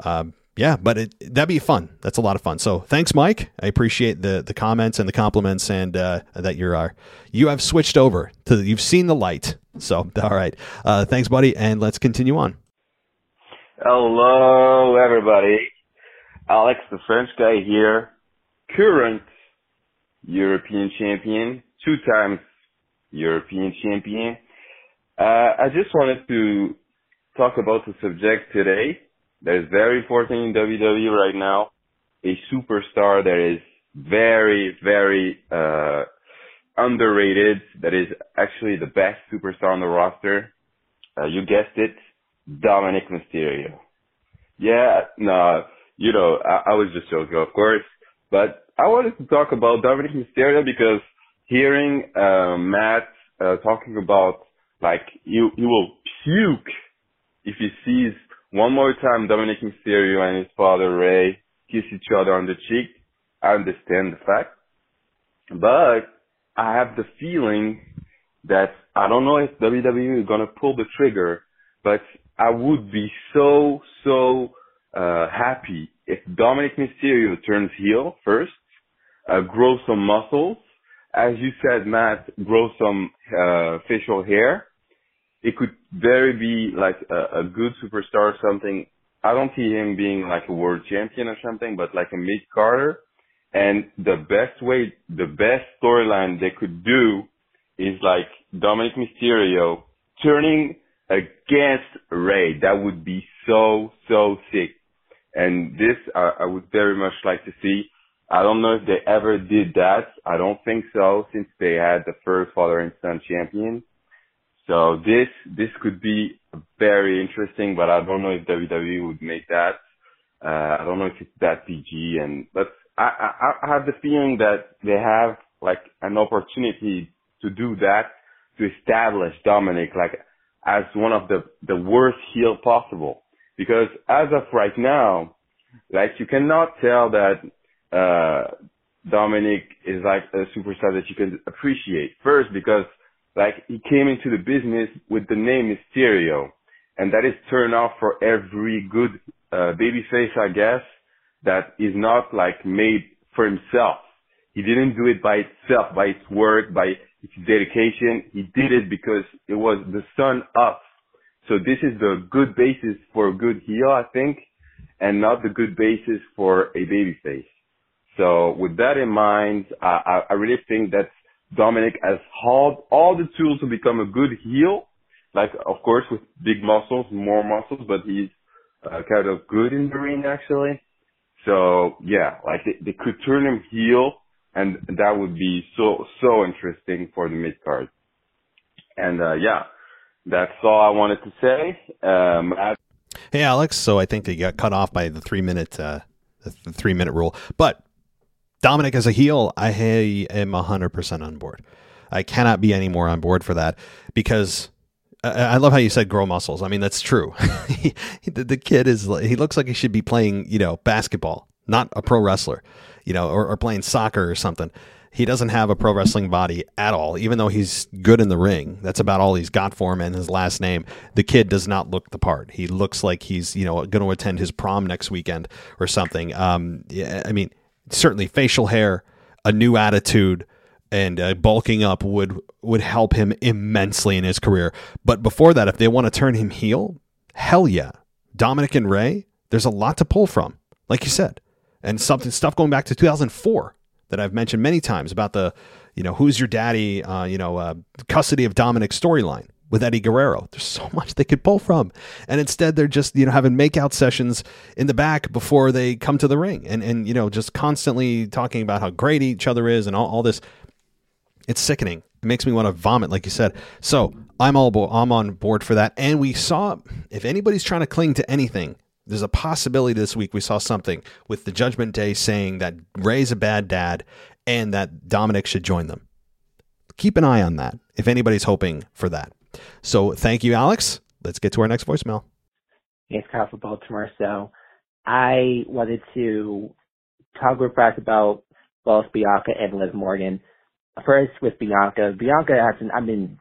um, yeah, but it, that'd be fun. That's a lot of fun. So thanks, Mike. I appreciate the the comments and the compliments, and uh, that you are you have switched over to you've seen the light. So all right, uh, thanks, buddy, and let's continue on. Hello, everybody. Alex, the French guy here, current European champion, two times European champion. Uh, I just wanted to talk about the subject today that is very important in WWE right now. A superstar that is very, very, uh, underrated, that is actually the best superstar on the roster. Uh, you guessed it, Dominic Mysterio. Yeah, no, you know, I, I was just joking, of course, but I wanted to talk about Dominic Mysterio because hearing uh, Matt uh, talking about like he he will puke if he sees one more time Dominic Mysterio and his father Rey kiss each other on the cheek. I understand the fact, but I have the feeling that I don't know if WWE is gonna pull the trigger, but I would be so, so, uh, happy if Dominic Mysterio turns heel first, uh, grow some muscles, as you said, Matt, grow some, uh, facial hair. It could very be like a, a good superstar or something. I don't see him being like a world champion or something, but like a mid carder. And the best way, the best storyline they could do is like Dominic Mysterio turning against Rey. That would be so, so sick. And this, uh, I would very much like to see. I don't know if they ever did that. I don't think so since they had the first father and son champion. So this, this could be very interesting, but I don't know if WWE would make that. Uh, I don't know if it's that PG and, but I, I, I have the feeling that they have like an opportunity to do that to establish Dominic like as one of the, the worst heel possible. Because as of right now, like you cannot tell that, uh, Dominic is like a superstar that you can appreciate. First, because like he came into the business with the name Mysterio, and that is turn off for every good uh, babyface, I guess, that is not like made for himself. He didn't do it by itself, by its work, by its dedication. He did it because it was the son of. So this is the good basis for a good heel, I think, and not the good basis for a babyface. So with that in mind, I, I, I really think that Dominic has all, all the tools to become a good heel. Like, of course, with big muscles, more muscles, but he's uh, kind of good in the ring actually. So yeah, like they, they could turn him heel and that would be so so interesting for the mid card. And uh, yeah, that's all I wanted to say. Um, hey, Alex. So I think they got cut off by the three minute uh, the three minute rule, but Dominic as a heel, I am hundred percent on board. I cannot be any more on board for that because I love how you said grow muscles. I mean, that's true. the, the kid is, he looks like he should be playing, you know, basketball, not a pro wrestler you know, or, or playing soccer or something. He doesn't have a pro wrestling body at all, even though he's good in the ring. That's about all he's got for him and his last name. The kid does not look the part. He looks like he's, you know, going to attend his prom next weekend or something. Um, yeah, I mean, certainly facial hair, a new attitude, and uh, bulking up would would help him immensely in his career. But before that, if they want to turn him heel, hell yeah, Dominic and Rey. there's a lot to pull from. Like you said, and something stuff going back to 2004 that I've mentioned many times about the, you know, who's your daddy, uh, you know, uh, custody of Dominic storyline with Eddie Guerrero. There's so much they could pull from, and instead they're just you know having makeout sessions in the back before they come to the ring, and and you know just constantly talking about how great each other is and all, all this. It's sickening. It makes me want to vomit, like you said. So I'm all bo- I'm on board for that. And we saw if anybody's trying to cling to anything, there's a possibility this week we saw something with the Judgment Day saying that Rey's a bad dad and that Dominic should join them. Keep an eye on that if anybody's hoping for that. So thank you, Alex. Let's get to our next voicemail. It's Kyle from Baltimore. So I wanted to talk real fast about both Bianca and Liv Morgan. First with Bianca. Bianca hasn't, I mean,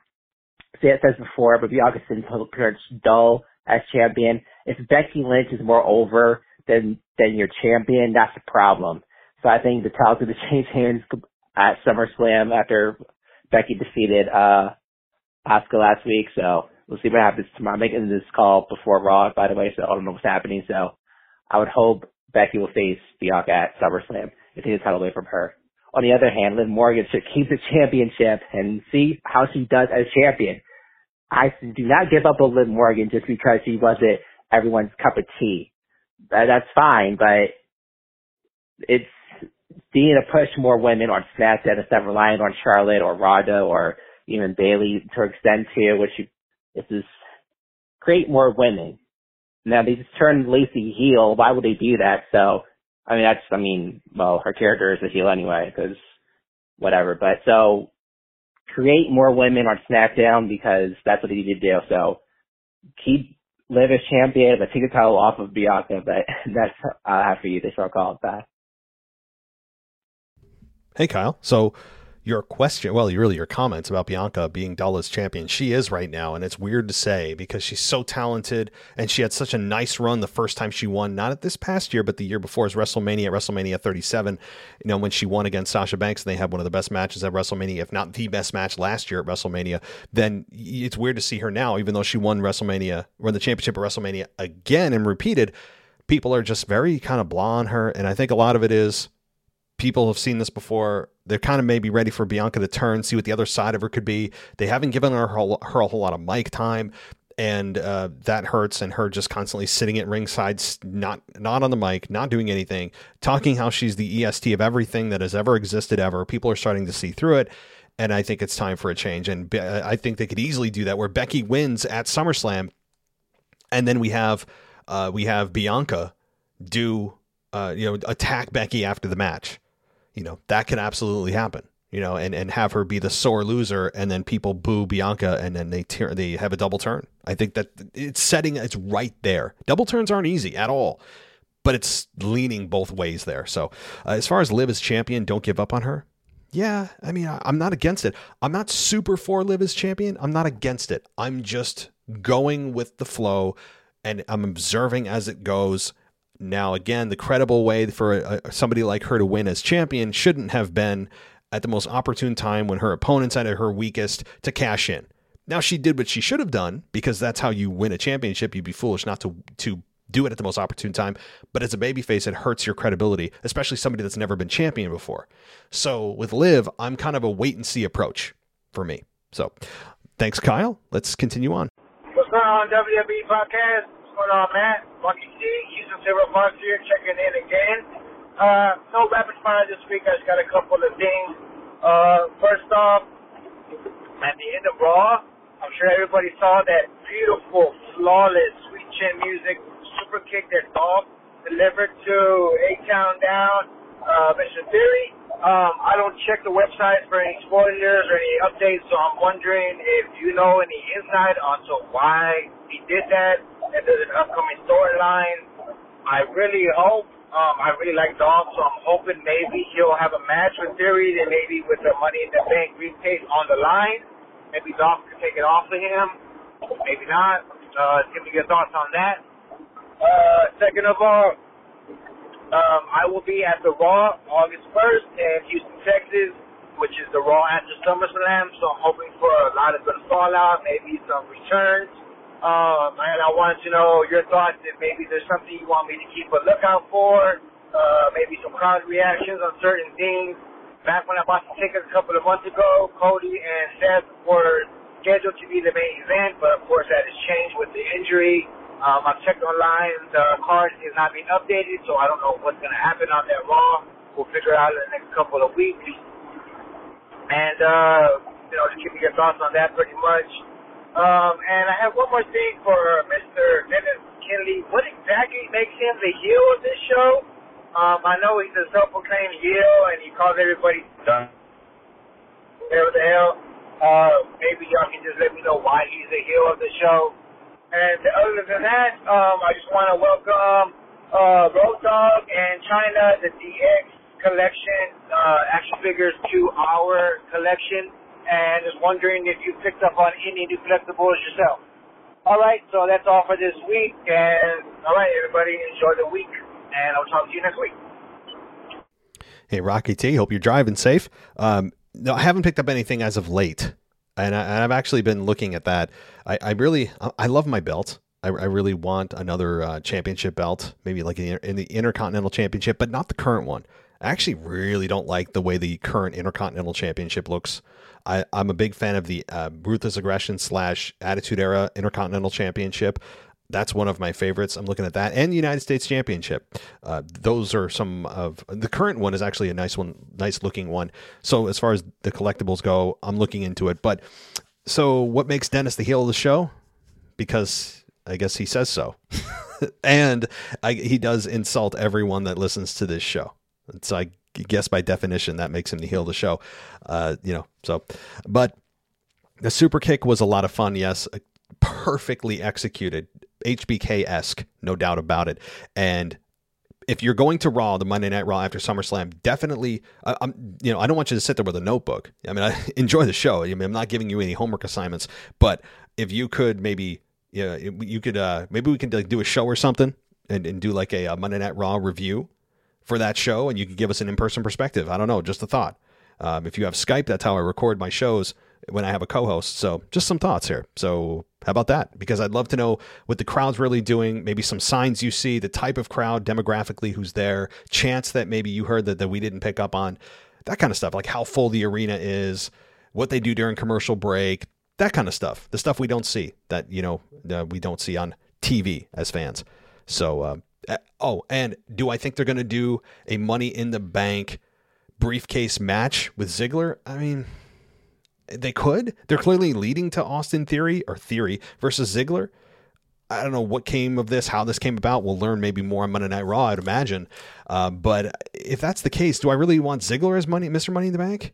it says before, but Bianca's been pretty dull as champion. If Becky Lynch is more over than than your champion, that's a problem. So I think the title's going to change hands at SummerSlam after Becky defeated uh Asuka last week. So we'll see what happens tomorrow. I'm making this call before Raw, by the way, so I don't know what's happening. So I would hope Becky will face Bianca at SummerSlam and take the title away from her. On the other hand, Liv Morgan should keep the championship and see how she does as champion. I do not give up on Liv Morgan just because she wasn't everyone's cup of tea. That, that's fine, but it's being to push more women on SmackDown instead of relying on Charlotte or Ronda or even Bayley to extend to, which you, this is create more women. Now they just turned Lacey heel. Why would they do that? So, I mean, that's, I mean, well, her character is a heel anyway, because whatever. But so, create more women on SmackDown because that's what they need to do. So, keep Liv as champion, but take the title off of Bianca. But that's uh, after you. They start calling back. Hey, Kyle. So your question, well, really your comments about Bianca being Dallas champion. She is right now, and it's weird to say because she's so talented and she had such a nice run the first time she won, not at this past year, but the year before is WrestleMania, WrestleMania 37. You know, when she won against Sasha Banks and they had one of the best matches at WrestleMania, if not the best match last year at WrestleMania, then it's weird to see her now, even though she won WrestleMania, won the championship at WrestleMania again and repeated. People are just very kind of blah on her. And I think a lot of it is people have seen this before. They're kind of maybe ready for Bianca to turn, see what the other side of her could be. They haven't given her, her, a whole lot of mic time, and uh, that hurts. And her just constantly sitting at ringside, not not on the mic, not doing anything, talking how she's the EST of everything that has ever existed ever. People are starting to see through it. And I think it's time for a change. And I think they could easily do that where Becky wins at SummerSlam, and then we have uh, we have Bianca do uh, you know attack Becky after the match you know, that can absolutely happen. You know, and, and have her be the sore loser, and then people boo Bianca, and then they tear, they have a double turn. I think that it's setting it's right there. Double turns aren't easy at all, but it's leaning both ways there. So uh, as far as Liv as champion, don't give up on her. Yeah, I mean, I, I'm not against it. I'm not super for Liv as champion. I'm not against it. I'm just going with the flow, and I'm observing as it goes now, again, the credible way for a, somebody like her to win as champion shouldn't have been at the most opportune time when her opponent's at her weakest to cash in. Now she did what she should have done because that's how you win a championship. You'd be foolish not to to do it at the most opportune time. But as a babyface, it hurts your credibility, especially somebody that's never been champion before. So with Liv, I'm kind of a wait and see approach for me. So thanks, Kyle. Let's continue on. What's going on, WWE podcast? Going on, Matt? Lucky C, Houston Silver Fox here, checking in again. Uh, no rapid fire this week. I just got a couple of things. Uh, first off, at the end of Raw, I'm sure everybody saw that beautiful, flawless, sweet chin music, super kick that Dolph delivered to A Town Down, uh, Mr. Theory. Um, I don't check the website for any spoilers or any updates, so I'm wondering if you know any insight onto why he did that and there's an upcoming storyline. I really hope, um, I really like Dolph, so I'm hoping maybe he'll have a match with Theory, then maybe with the Money in the Bank briefcase on the line. Maybe Dolph can take it off of him. Maybe not. Uh, give me your thoughts on that. Uh, second of all, um, I will be at the Raw August 1st in Houston, Texas, which is the Raw after SummerSlam. So I'm hoping for a lot of good fallout, maybe some returns. Um, and I wanted to know your thoughts if maybe there's something you want me to keep a lookout for, uh, maybe some crowd reactions on certain things. Back when I bought the tickets a couple of months ago, Cody and Seth were scheduled to be the main event, but of course that has changed with the injury. Um, I've checked online, the card is not being updated, so I don't know what's going to happen on that Raw. We'll figure it out in the next couple of weeks. And, uh, you know, just give me your thoughts on that pretty much. Um, and I have one more thing for Mr. Dennis Kennedy. What exactly makes him the heel of this show? Um, I know he's a self-proclaimed heel, and he calls everybody done. Whatever the hell. Uh, maybe y'all can just let me know why he's the heel of the show. And other than that, um, I just want to welcome uh, Road Dog and Chyna, the DX collection, uh, action figures to our collection and is wondering if you picked up on any new collectibles yourself. All right, so that's all for this week. And all right, everybody, enjoy the week, and I'll talk to you next week. Hey, Rocky T, hope you're driving safe. Um, no, I haven't picked up anything as of late. and, I, have actually been looking at that. I, I really, I love my belt. I, I really want another uh, championship belt, maybe like in, in the Intercontinental Championship, but not the current one. I actually really don't like the way the current Intercontinental Championship looks. I, am a big fan of the uh, Ruthless Aggression slash Attitude Era Intercontinental Championship. That's one of my favorites. I'm looking at that and the United States Championship. Uh, those are some of the current one is actually a nice one, nice looking one. So as far as the collectibles go, I'm looking into it. But so what makes Dennis the heel of the show? Because I guess he says so, and I, he does insult everyone that listens to this show. So I guess by definition that makes him the heel of the show. Uh, you know, so but the super kick was a lot of fun. Yes, perfectly executed, HBK esque, no doubt about it. And if you're going to Raw, the Monday Night Raw after SummerSlam, definitely, uh, I'm, you know, I don't want you to sit there with a notebook. I mean, I enjoy the show. I mean, I'm not giving you any homework assignments, but if you could maybe, you, you could, uh, maybe we can like do a show or something and, and do like a, a Monday Night Raw review for that show, and you can give us an in-person perspective. I don't know, just a thought. Um, if you have Skype, that's how I record my shows when I have a co-host. So just some thoughts here. So how about that? Because I'd love to know what the crowd's really doing, maybe some signs you see, the type of crowd demographically who's there, chance that maybe you heard that, that we didn't pick up on, that kind of stuff, like how full the arena is, what they do during commercial break, that kind of stuff. The stuff we don't see that, you know, we don't see on TV as fans. So, uh, oh, and do I think they're going to do a money in the bank briefcase match with Ziggler? I mean, they could. They're clearly leading to Austin Theory or Theory versus Ziggler. I don't know what came of this, how this came about. We'll learn maybe more on Monday Night Raw, I'd imagine. Uh, but if that's the case, do I really want Ziggler as money, Mr. Money in the Bank?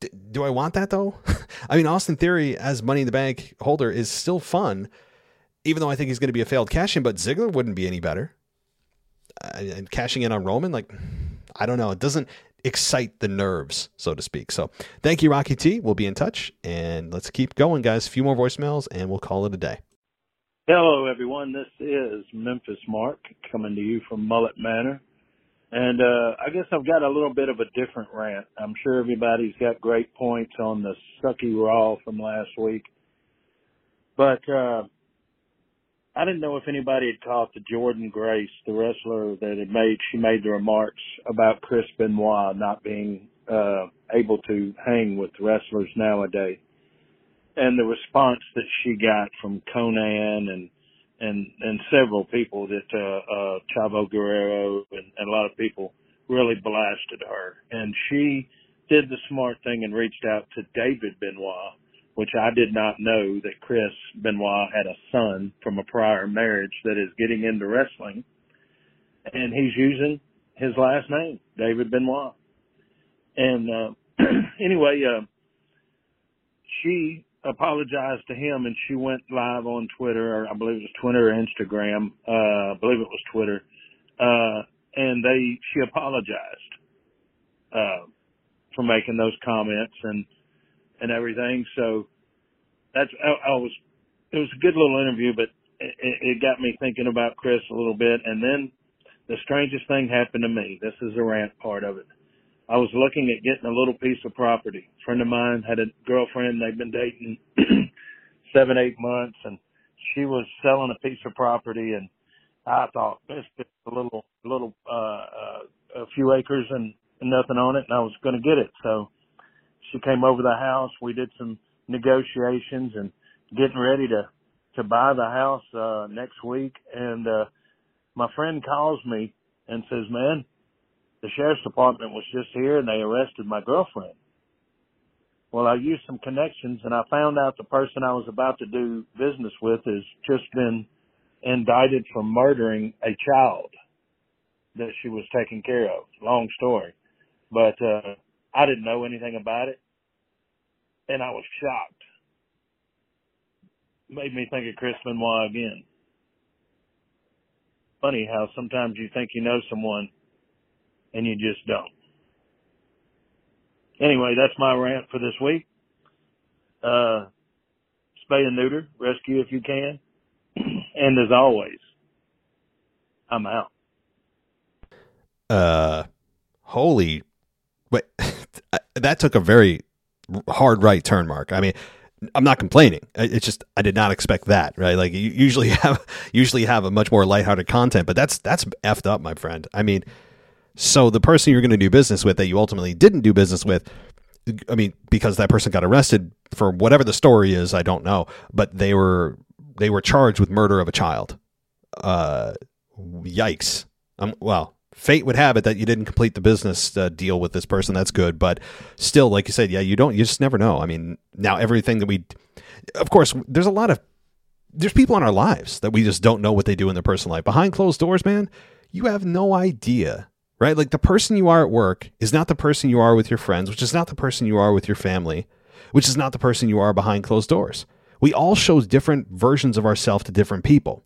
D- do I want that though? I mean, Austin Theory as Money in the Bank holder is still fun, even though I think he's going to be a failed cash in. But Ziggler wouldn't be any better. And cashing in on Roman, like I don't know, it doesn't excite the nerves, so to speak. So thank you, Rocky T. We'll be in touch and let's keep going, guys. A few more voicemails and we'll call it a day. Hello, everyone. This is Memphis Mark coming to you from Mullet Manor. And uh, I guess I've got a little bit of a different rant. I'm sure everybody's got great points on the sucky Raw from last week. But uh, I didn't know if anybody had caught the Jordynne Grace, the wrestler that had made, she made the remarks about Chris Benoit not being, uh, able to hang with wrestlers nowadays. And the response that she got from Konnan and, and, and several people that, uh, uh, Chavo Guerrero and, and a lot of people really blasted her. And she did the smart thing and reached out to David Benoit which I did not know that Chris Benoit had a son from a prior marriage that is getting into wrestling. And he's using his last name, David Benoit. And, uh, anyway, uh, she apologized to him and she went live on Twitter, or I believe it was Twitter or Instagram. Uh, I believe it was Twitter. Uh, and they, she apologized, uh, for making those comments and, and everything. So that's I, I was it was a good little interview, but it, it got me thinking about Chris a little bit. And then the strangest thing happened to me. This is the rant part of it. I was looking at getting a little piece of property. A friend of mine had a girlfriend. They've been dating seven, eight months, and she was selling a piece of property. And I thought this is a little, little, uh, uh, a few acres and, nothing on it, and I was going to get it. So she came over the house. We did some negotiations and getting ready to to buy the house uh next week and uh my friend calls me and says, "Man, the sheriff's department was just here and they arrested my girlfriend." Well, I used some connections and I found out the person I was about to do business with has just been indicted for murdering a child that she was taking care of. Long story. But uh I didn't know anything about it and I was shocked. Made me think of Chris Benoit again. Funny how sometimes you think you know someone and you just don't. Anyway, that's my rant for this week. Uh, spay and neuter, rescue if you can. and as always, I'm out. Uh, holy, that took a very hard right turn, Mark. I mean, I'm not complaining. It's just I did not expect that, right? Like you usually have usually have a much more lighthearted content, but that's that's effed up, my friend. I mean, so the person you're going to do business with that you ultimately didn't do business with, I mean, because that person got arrested for whatever the story is, I don't know, but they were they were charged with murder of a child. Uh, yikes. Um, well, fate would have it that you didn't complete the business uh, deal with this person. That's good, but still, like you said, yeah, you don't. You just never know. I mean, now everything that we, of course, there's a lot of there's people in our lives that we just don't know what they do in their personal life behind closed doors. Man, you have no idea. Right? Like the person you are at work is not the person you are with your friends, which is not the person you are with your family, which is not the person you are behind closed doors. We all show different versions of ourselves to different people.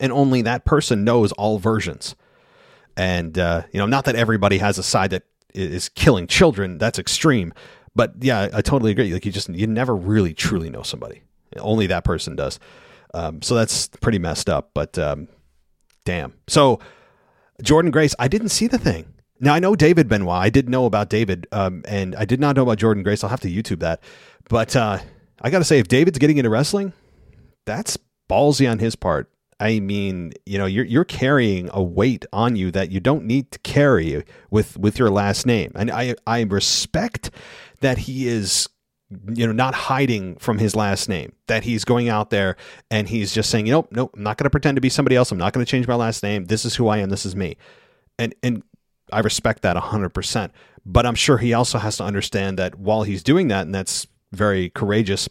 And only that person knows all versions. And, uh, you know, not that everybody has a side that is killing children. That's extreme. But yeah, I totally agree. Like you just, you never really truly know somebody. Only that person does. Um, so that's pretty messed up. But um, damn. So Jordynne Grace, I didn't see the thing. Now I know David Benoit. I did know about David, um, and I did not know about Jordynne Grace. I'll have to YouTube that. But uh, I got to say, if David's getting into wrestling, that's ballsy on his part. I mean, you know, you're you're carrying a weight on you that you don't need to carry with with your last name. And I I respect that he is you know not hiding from his last name that he's going out there and he's just saying you know nope i'm not going to pretend to be somebody else. I'm not going to change my last name. This is who i am. This is me. And and i respect that 100% but i'm sure he also has to understand that while he's doing that and that's very courageous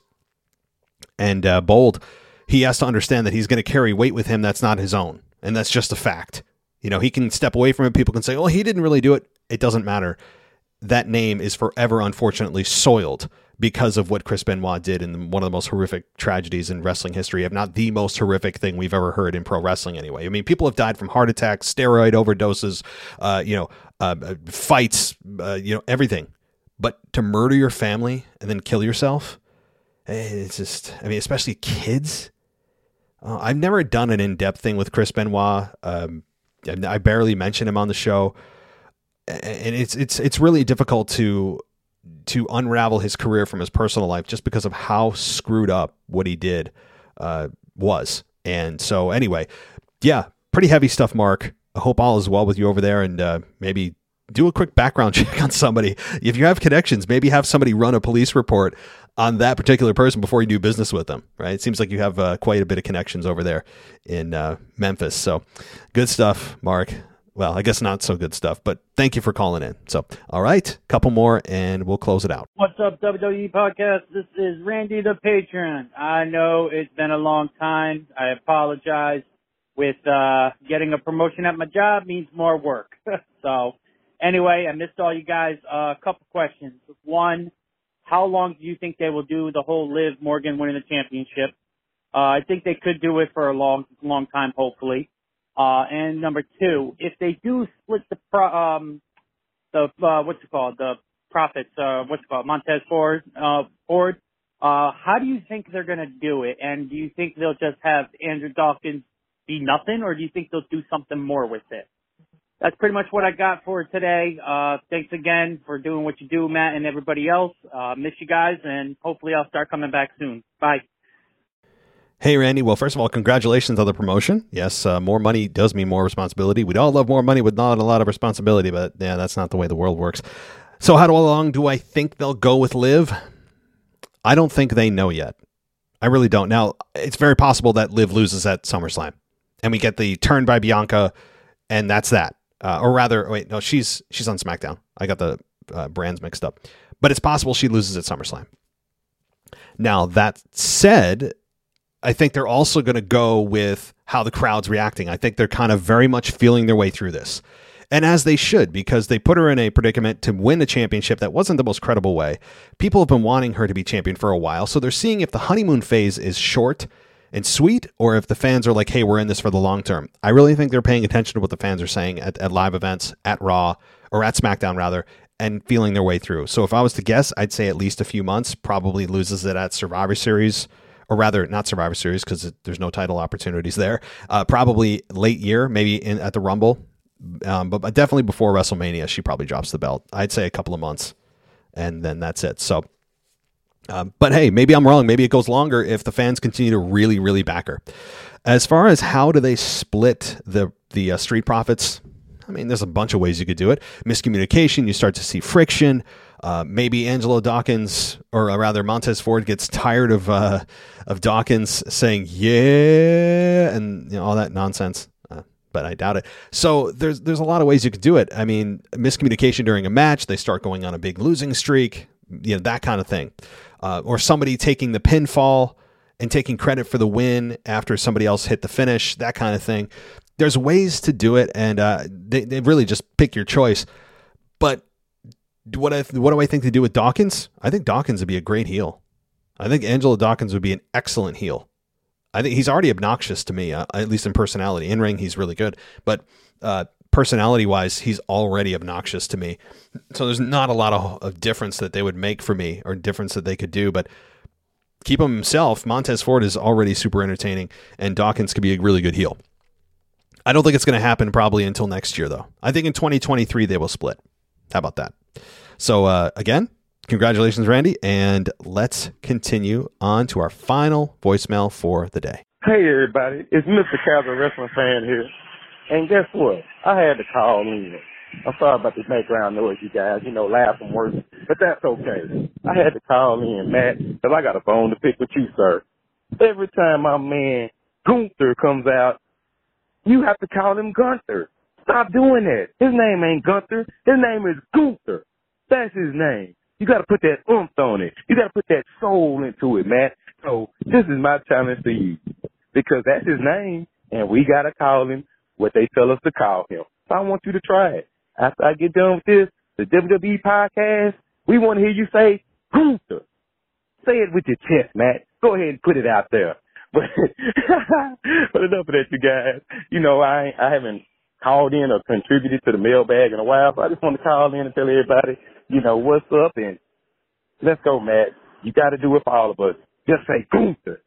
and uh, bold he has to understand that he's going to carry weight with him that's not his own. And that's just a fact. You know, he can step away from it. People can say, oh, he didn't really do it. It doesn't matter. That name is forever, unfortunately, soiled because of what Chris Benoit did in one of the most horrific tragedies in wrestling history, if not the most horrific thing we've ever heard in pro wrestling. Anyway, I mean, people have died from heart attacks, steroid overdoses, uh, you know, uh, uh fights, uh, you know, everything. But to murder your family and then kill yourself, eh, it's just, I mean, especially kids. Uh, I've never done an in depth thing with Chris Benoit. Um, I barely mention him on the show, and it's it's it's really difficult to to unravel his career from his personal life just because of how screwed up what he did uh, was. And so, anyway, yeah, pretty heavy stuff, Mark. I hope all is well with you over there, and uh, maybe do a quick background check on somebody. If you have connections, maybe have somebody run a police report on that particular person before you do business with them, right? It seems like you have uh, quite a bit of connections over there in uh, Memphis. So good stuff, Mark. Well, I guess not so good stuff, but thank you for calling in. So, all right, couple more and we'll close it out. What's up, WWE Podcast? This is Randy the Patron. I know it's been a long time. I apologize. With uh, getting a promotion at my job means more work. so, anyway, I missed all you guys. A uh, couple questions. One, how long do you think they will do the whole Liv Morgan winning the championship? Uh, I think they could do it for a long, long time, hopefully. Uh, and number two, if they do split the pro, um, the uh, what's it called, the profits, uh, what's it called, Montez Ford, uh, Ford, uh, how do you think they're gonna do it? And do you think they'll just have Andrew Dawkins be nothing, or do you think they'll do something more with it? That's pretty much what I got for today. Uh, thanks again for doing what you do, Matt, and everybody else. Uh, miss you guys, and hopefully I'll start coming back soon. Bye. Hey, Randy. Well, first of all, congratulations on the promotion. Yes, uh, more money does mean more responsibility. We'd all love more money with not a lot of responsibility, but yeah, that's not the way the world works. So, how long do I think they'll go with Liv? I don't think they know yet. I really don't. Now, it's very possible that Liv loses at SummerSlam, and we get the turn by Bianca, and that's that uh, or rather, wait, no, she's she's on SmackDown. I got the uh, brands mixed up, but it's possible she loses at SummerSlam. Now that said, I think they're also going to go with how the crowd's reacting. I think they're kind of very much feeling their way through this. And as they should, because they put her in a predicament to win a championship that wasn't the most credible way. People have been wanting her to be champion for a while, so they're seeing if the honeymoon phase is short and sweet, or if the fans are like, hey, we're in this for the long term. I really think they're paying attention to what the fans are saying at, at live events, at Raw, or at SmackDown, rather, and feeling their way through. So if I was to guess, I'd say at least a few months, probably loses it at Survivor Series, or rather, not Survivor Series because there's no title opportunities there. Uh, probably late year, maybe in, at the Rumble. Um, but, but definitely before WrestleMania, she probably drops the belt. I'd say a couple of months, and then that's it. So Um, but hey, maybe I'm wrong. Maybe it goes longer if the fans continue to really, really back her. As far as how do they split the the uh, Street Profits, I mean, there's a bunch of ways you could do it. Miscommunication, you start to see friction. Uh, maybe Angelo Dawkins, or uh, rather Montez Ford, gets tired of uh, of Dawkins saying "yeah" and you know, all that nonsense. Uh, but I doubt it. So there's there's a lot of ways you could do it. I mean, miscommunication during a match, they start going on a big losing streak, you know that kind of thing, uh, or somebody taking the pinfall and taking credit for the win after somebody else hit the finish, that kind of thing. There's ways to do it, and uh, they, they really just pick your choice. But what I, what do I think to do with Dawkins? I think Dawkins would be a great heel. I think Angelo Dawkins would be an excellent heel. I think he's already obnoxious to me, uh, at least in personality. In ring, he's really good, but uh, personality wise, he's already obnoxious to me. So there's not a lot of, of, difference that they would make for me or difference that they could do. But keep him himself. Montez Ford is already super entertaining, and Dawkins could be a really good heel. I don't think it's going to happen probably until next year, though. I think in 2023 they will split. How about that? So, uh, again, congratulations, Randy. And let's continue on to our final voicemail for the day. Hey, everybody. It's Mr. Casual Wrestling Fan here. And guess what? I had to call in. I'm sorry about the background noise, you guys. You know, laughing works, but that's okay. I had to call in, Matt, because I got a bone to pick with you, sir. Every time my man Gunther comes out, you have to call him Gunther. Stop doing that. His name ain't Gunther. His name is Gunther. That's his name. You got to put that oomph on it. You got to put that soul into it, man. So this is my challenge to you because that's his name, and we got to call him what they tell us to call him. So I want you to try it. After I get done with this, the WWE podcast, we want to hear you say Gunther. Say it with your chest, Matt. Go ahead and put it out there. But but enough of that, you guys. You know, I I haven't called in or contributed to the mailbag in a while, so I just want to call in and tell everybody, you know, what's up and let's go, Matt. You got to do it for all of us. Just say Gunther.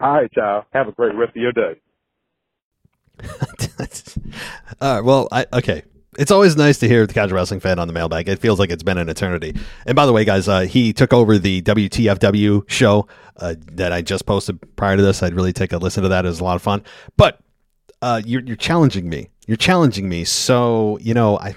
All right, y'all. Have a great rest of your day. all right. Well, I okay. It's always nice to hear the casual wrestling fan on the mailbag. It feels like it's been an eternity. And by the way, guys, uh, he took over the WTFW show uh, that I just posted prior to this. I'd really take a listen to that. It was a lot of fun. But uh, you're, you're challenging me. You're challenging me. So you know, I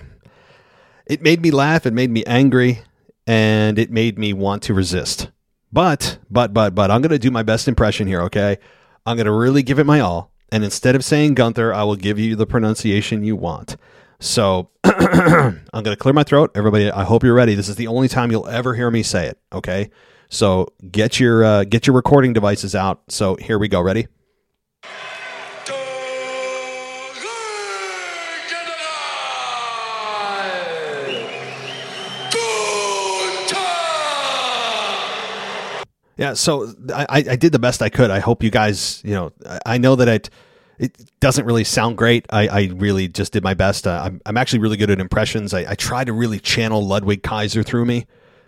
it made me laugh. It made me angry, and it made me want to resist. But but but but I'm to do my best impression here. Okay, I'm to really give it my all. And instead of saying Gunther, I will give you the pronunciation you want. So I'm going to clear my throat. Everybody, I hope you're ready. This is the only time you'll ever hear me say it. Okay. So get your uh, get your recording devices out. So here we go. Ready? Yeah, so I, I did the best I could. I hope you guys, you know, I know that it it doesn't really sound great. I, I really just did my best. Uh, I'm, I'm actually really good at impressions. I, I try to really channel Ludwig Kaiser through me.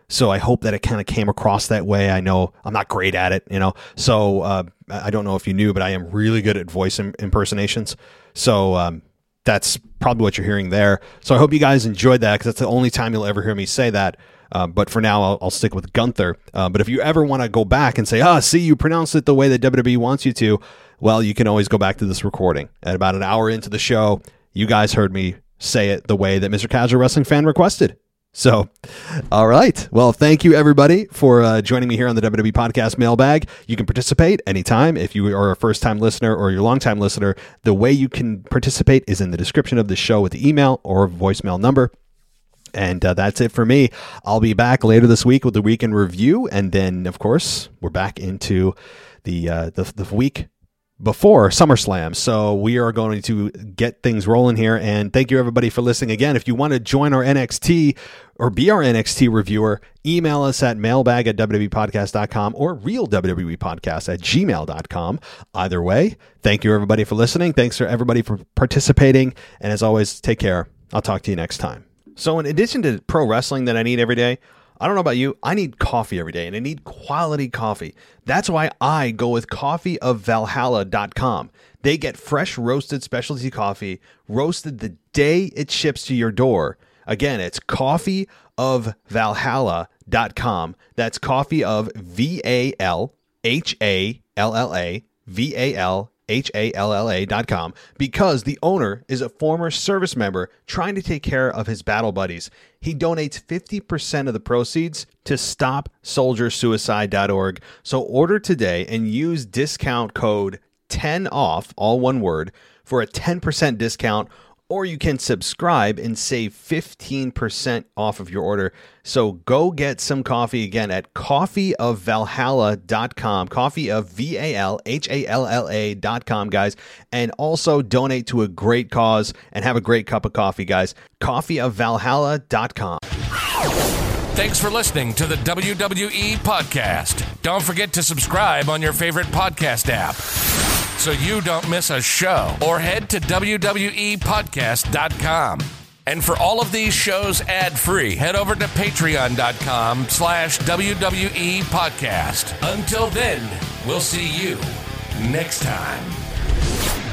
So I hope that it kind of came across that way. I know I'm not great at it, you know. So uh, I don't know if you knew, but I am really good at voice Im- impersonations. So um, that's probably what you're hearing there. So I hope you guys enjoyed that because that's the only time you'll ever hear me say that. Uh, but for now, I'll, I'll stick with Gunther. Uh, but if you ever want to go back and say, ah, see, you pronounced it the way that WWE wants you to, well, you can always go back to this recording. At about an hour into the show, you guys heard me say it the way that Mr. Casual Wrestling Fan requested. So, all right. Well, thank you everybody for uh, joining me here on the WWE Podcast Mailbag. You can participate anytime. If you are a first time listener or you're a long time listener, the way you can participate is in the description of the show with the email or voicemail number. And uh, that's it for me. I'll be back later this week with the weekend review, and then of course we're back into the uh, the, the week before SummerSlam. So we are going to get things rolling here. And thank you everybody for listening again. If you want to join our NXT or be our NXT reviewer, email us at mailbag at WWEpodcast.com or real WWE podcast at gmail.com. Either way, thank you everybody for listening. Thanks for everybody for participating. And as always, take care. I'll talk to you next time. So in addition to pro wrestling that I need every day, I don't know about you. I need coffee every day and I need quality coffee. That's why I go with coffeeofvalhalla.com. They get fresh roasted specialty coffee roasted the day it ships to your door. Again, it's coffeeofvalhalla.com com. That's coffee of V A L H A L L A V A L H A L L A dot com because the owner is a former service member trying to take care of his battle buddies. He donates 50% of the proceeds to stopsoldiersuicide.org. So order today and use discount code 10 off, all one word, for a 10% discount or you can subscribe and save 15% off of your order. So go get some coffee again at coffeeofvalhalla.com, coffee of guys. And also donate to a great cause and have a great cup of coffee, guys. Coffeeofvalhalla.com. Thanks for listening to the WWE podcast. Don't forget to subscribe on your favorite podcast app so you don't miss a show or head to wwepodcast.com. And for all of these shows ad-free, head over to patreon.com slash WWE podcast. Until then, we'll see you next time.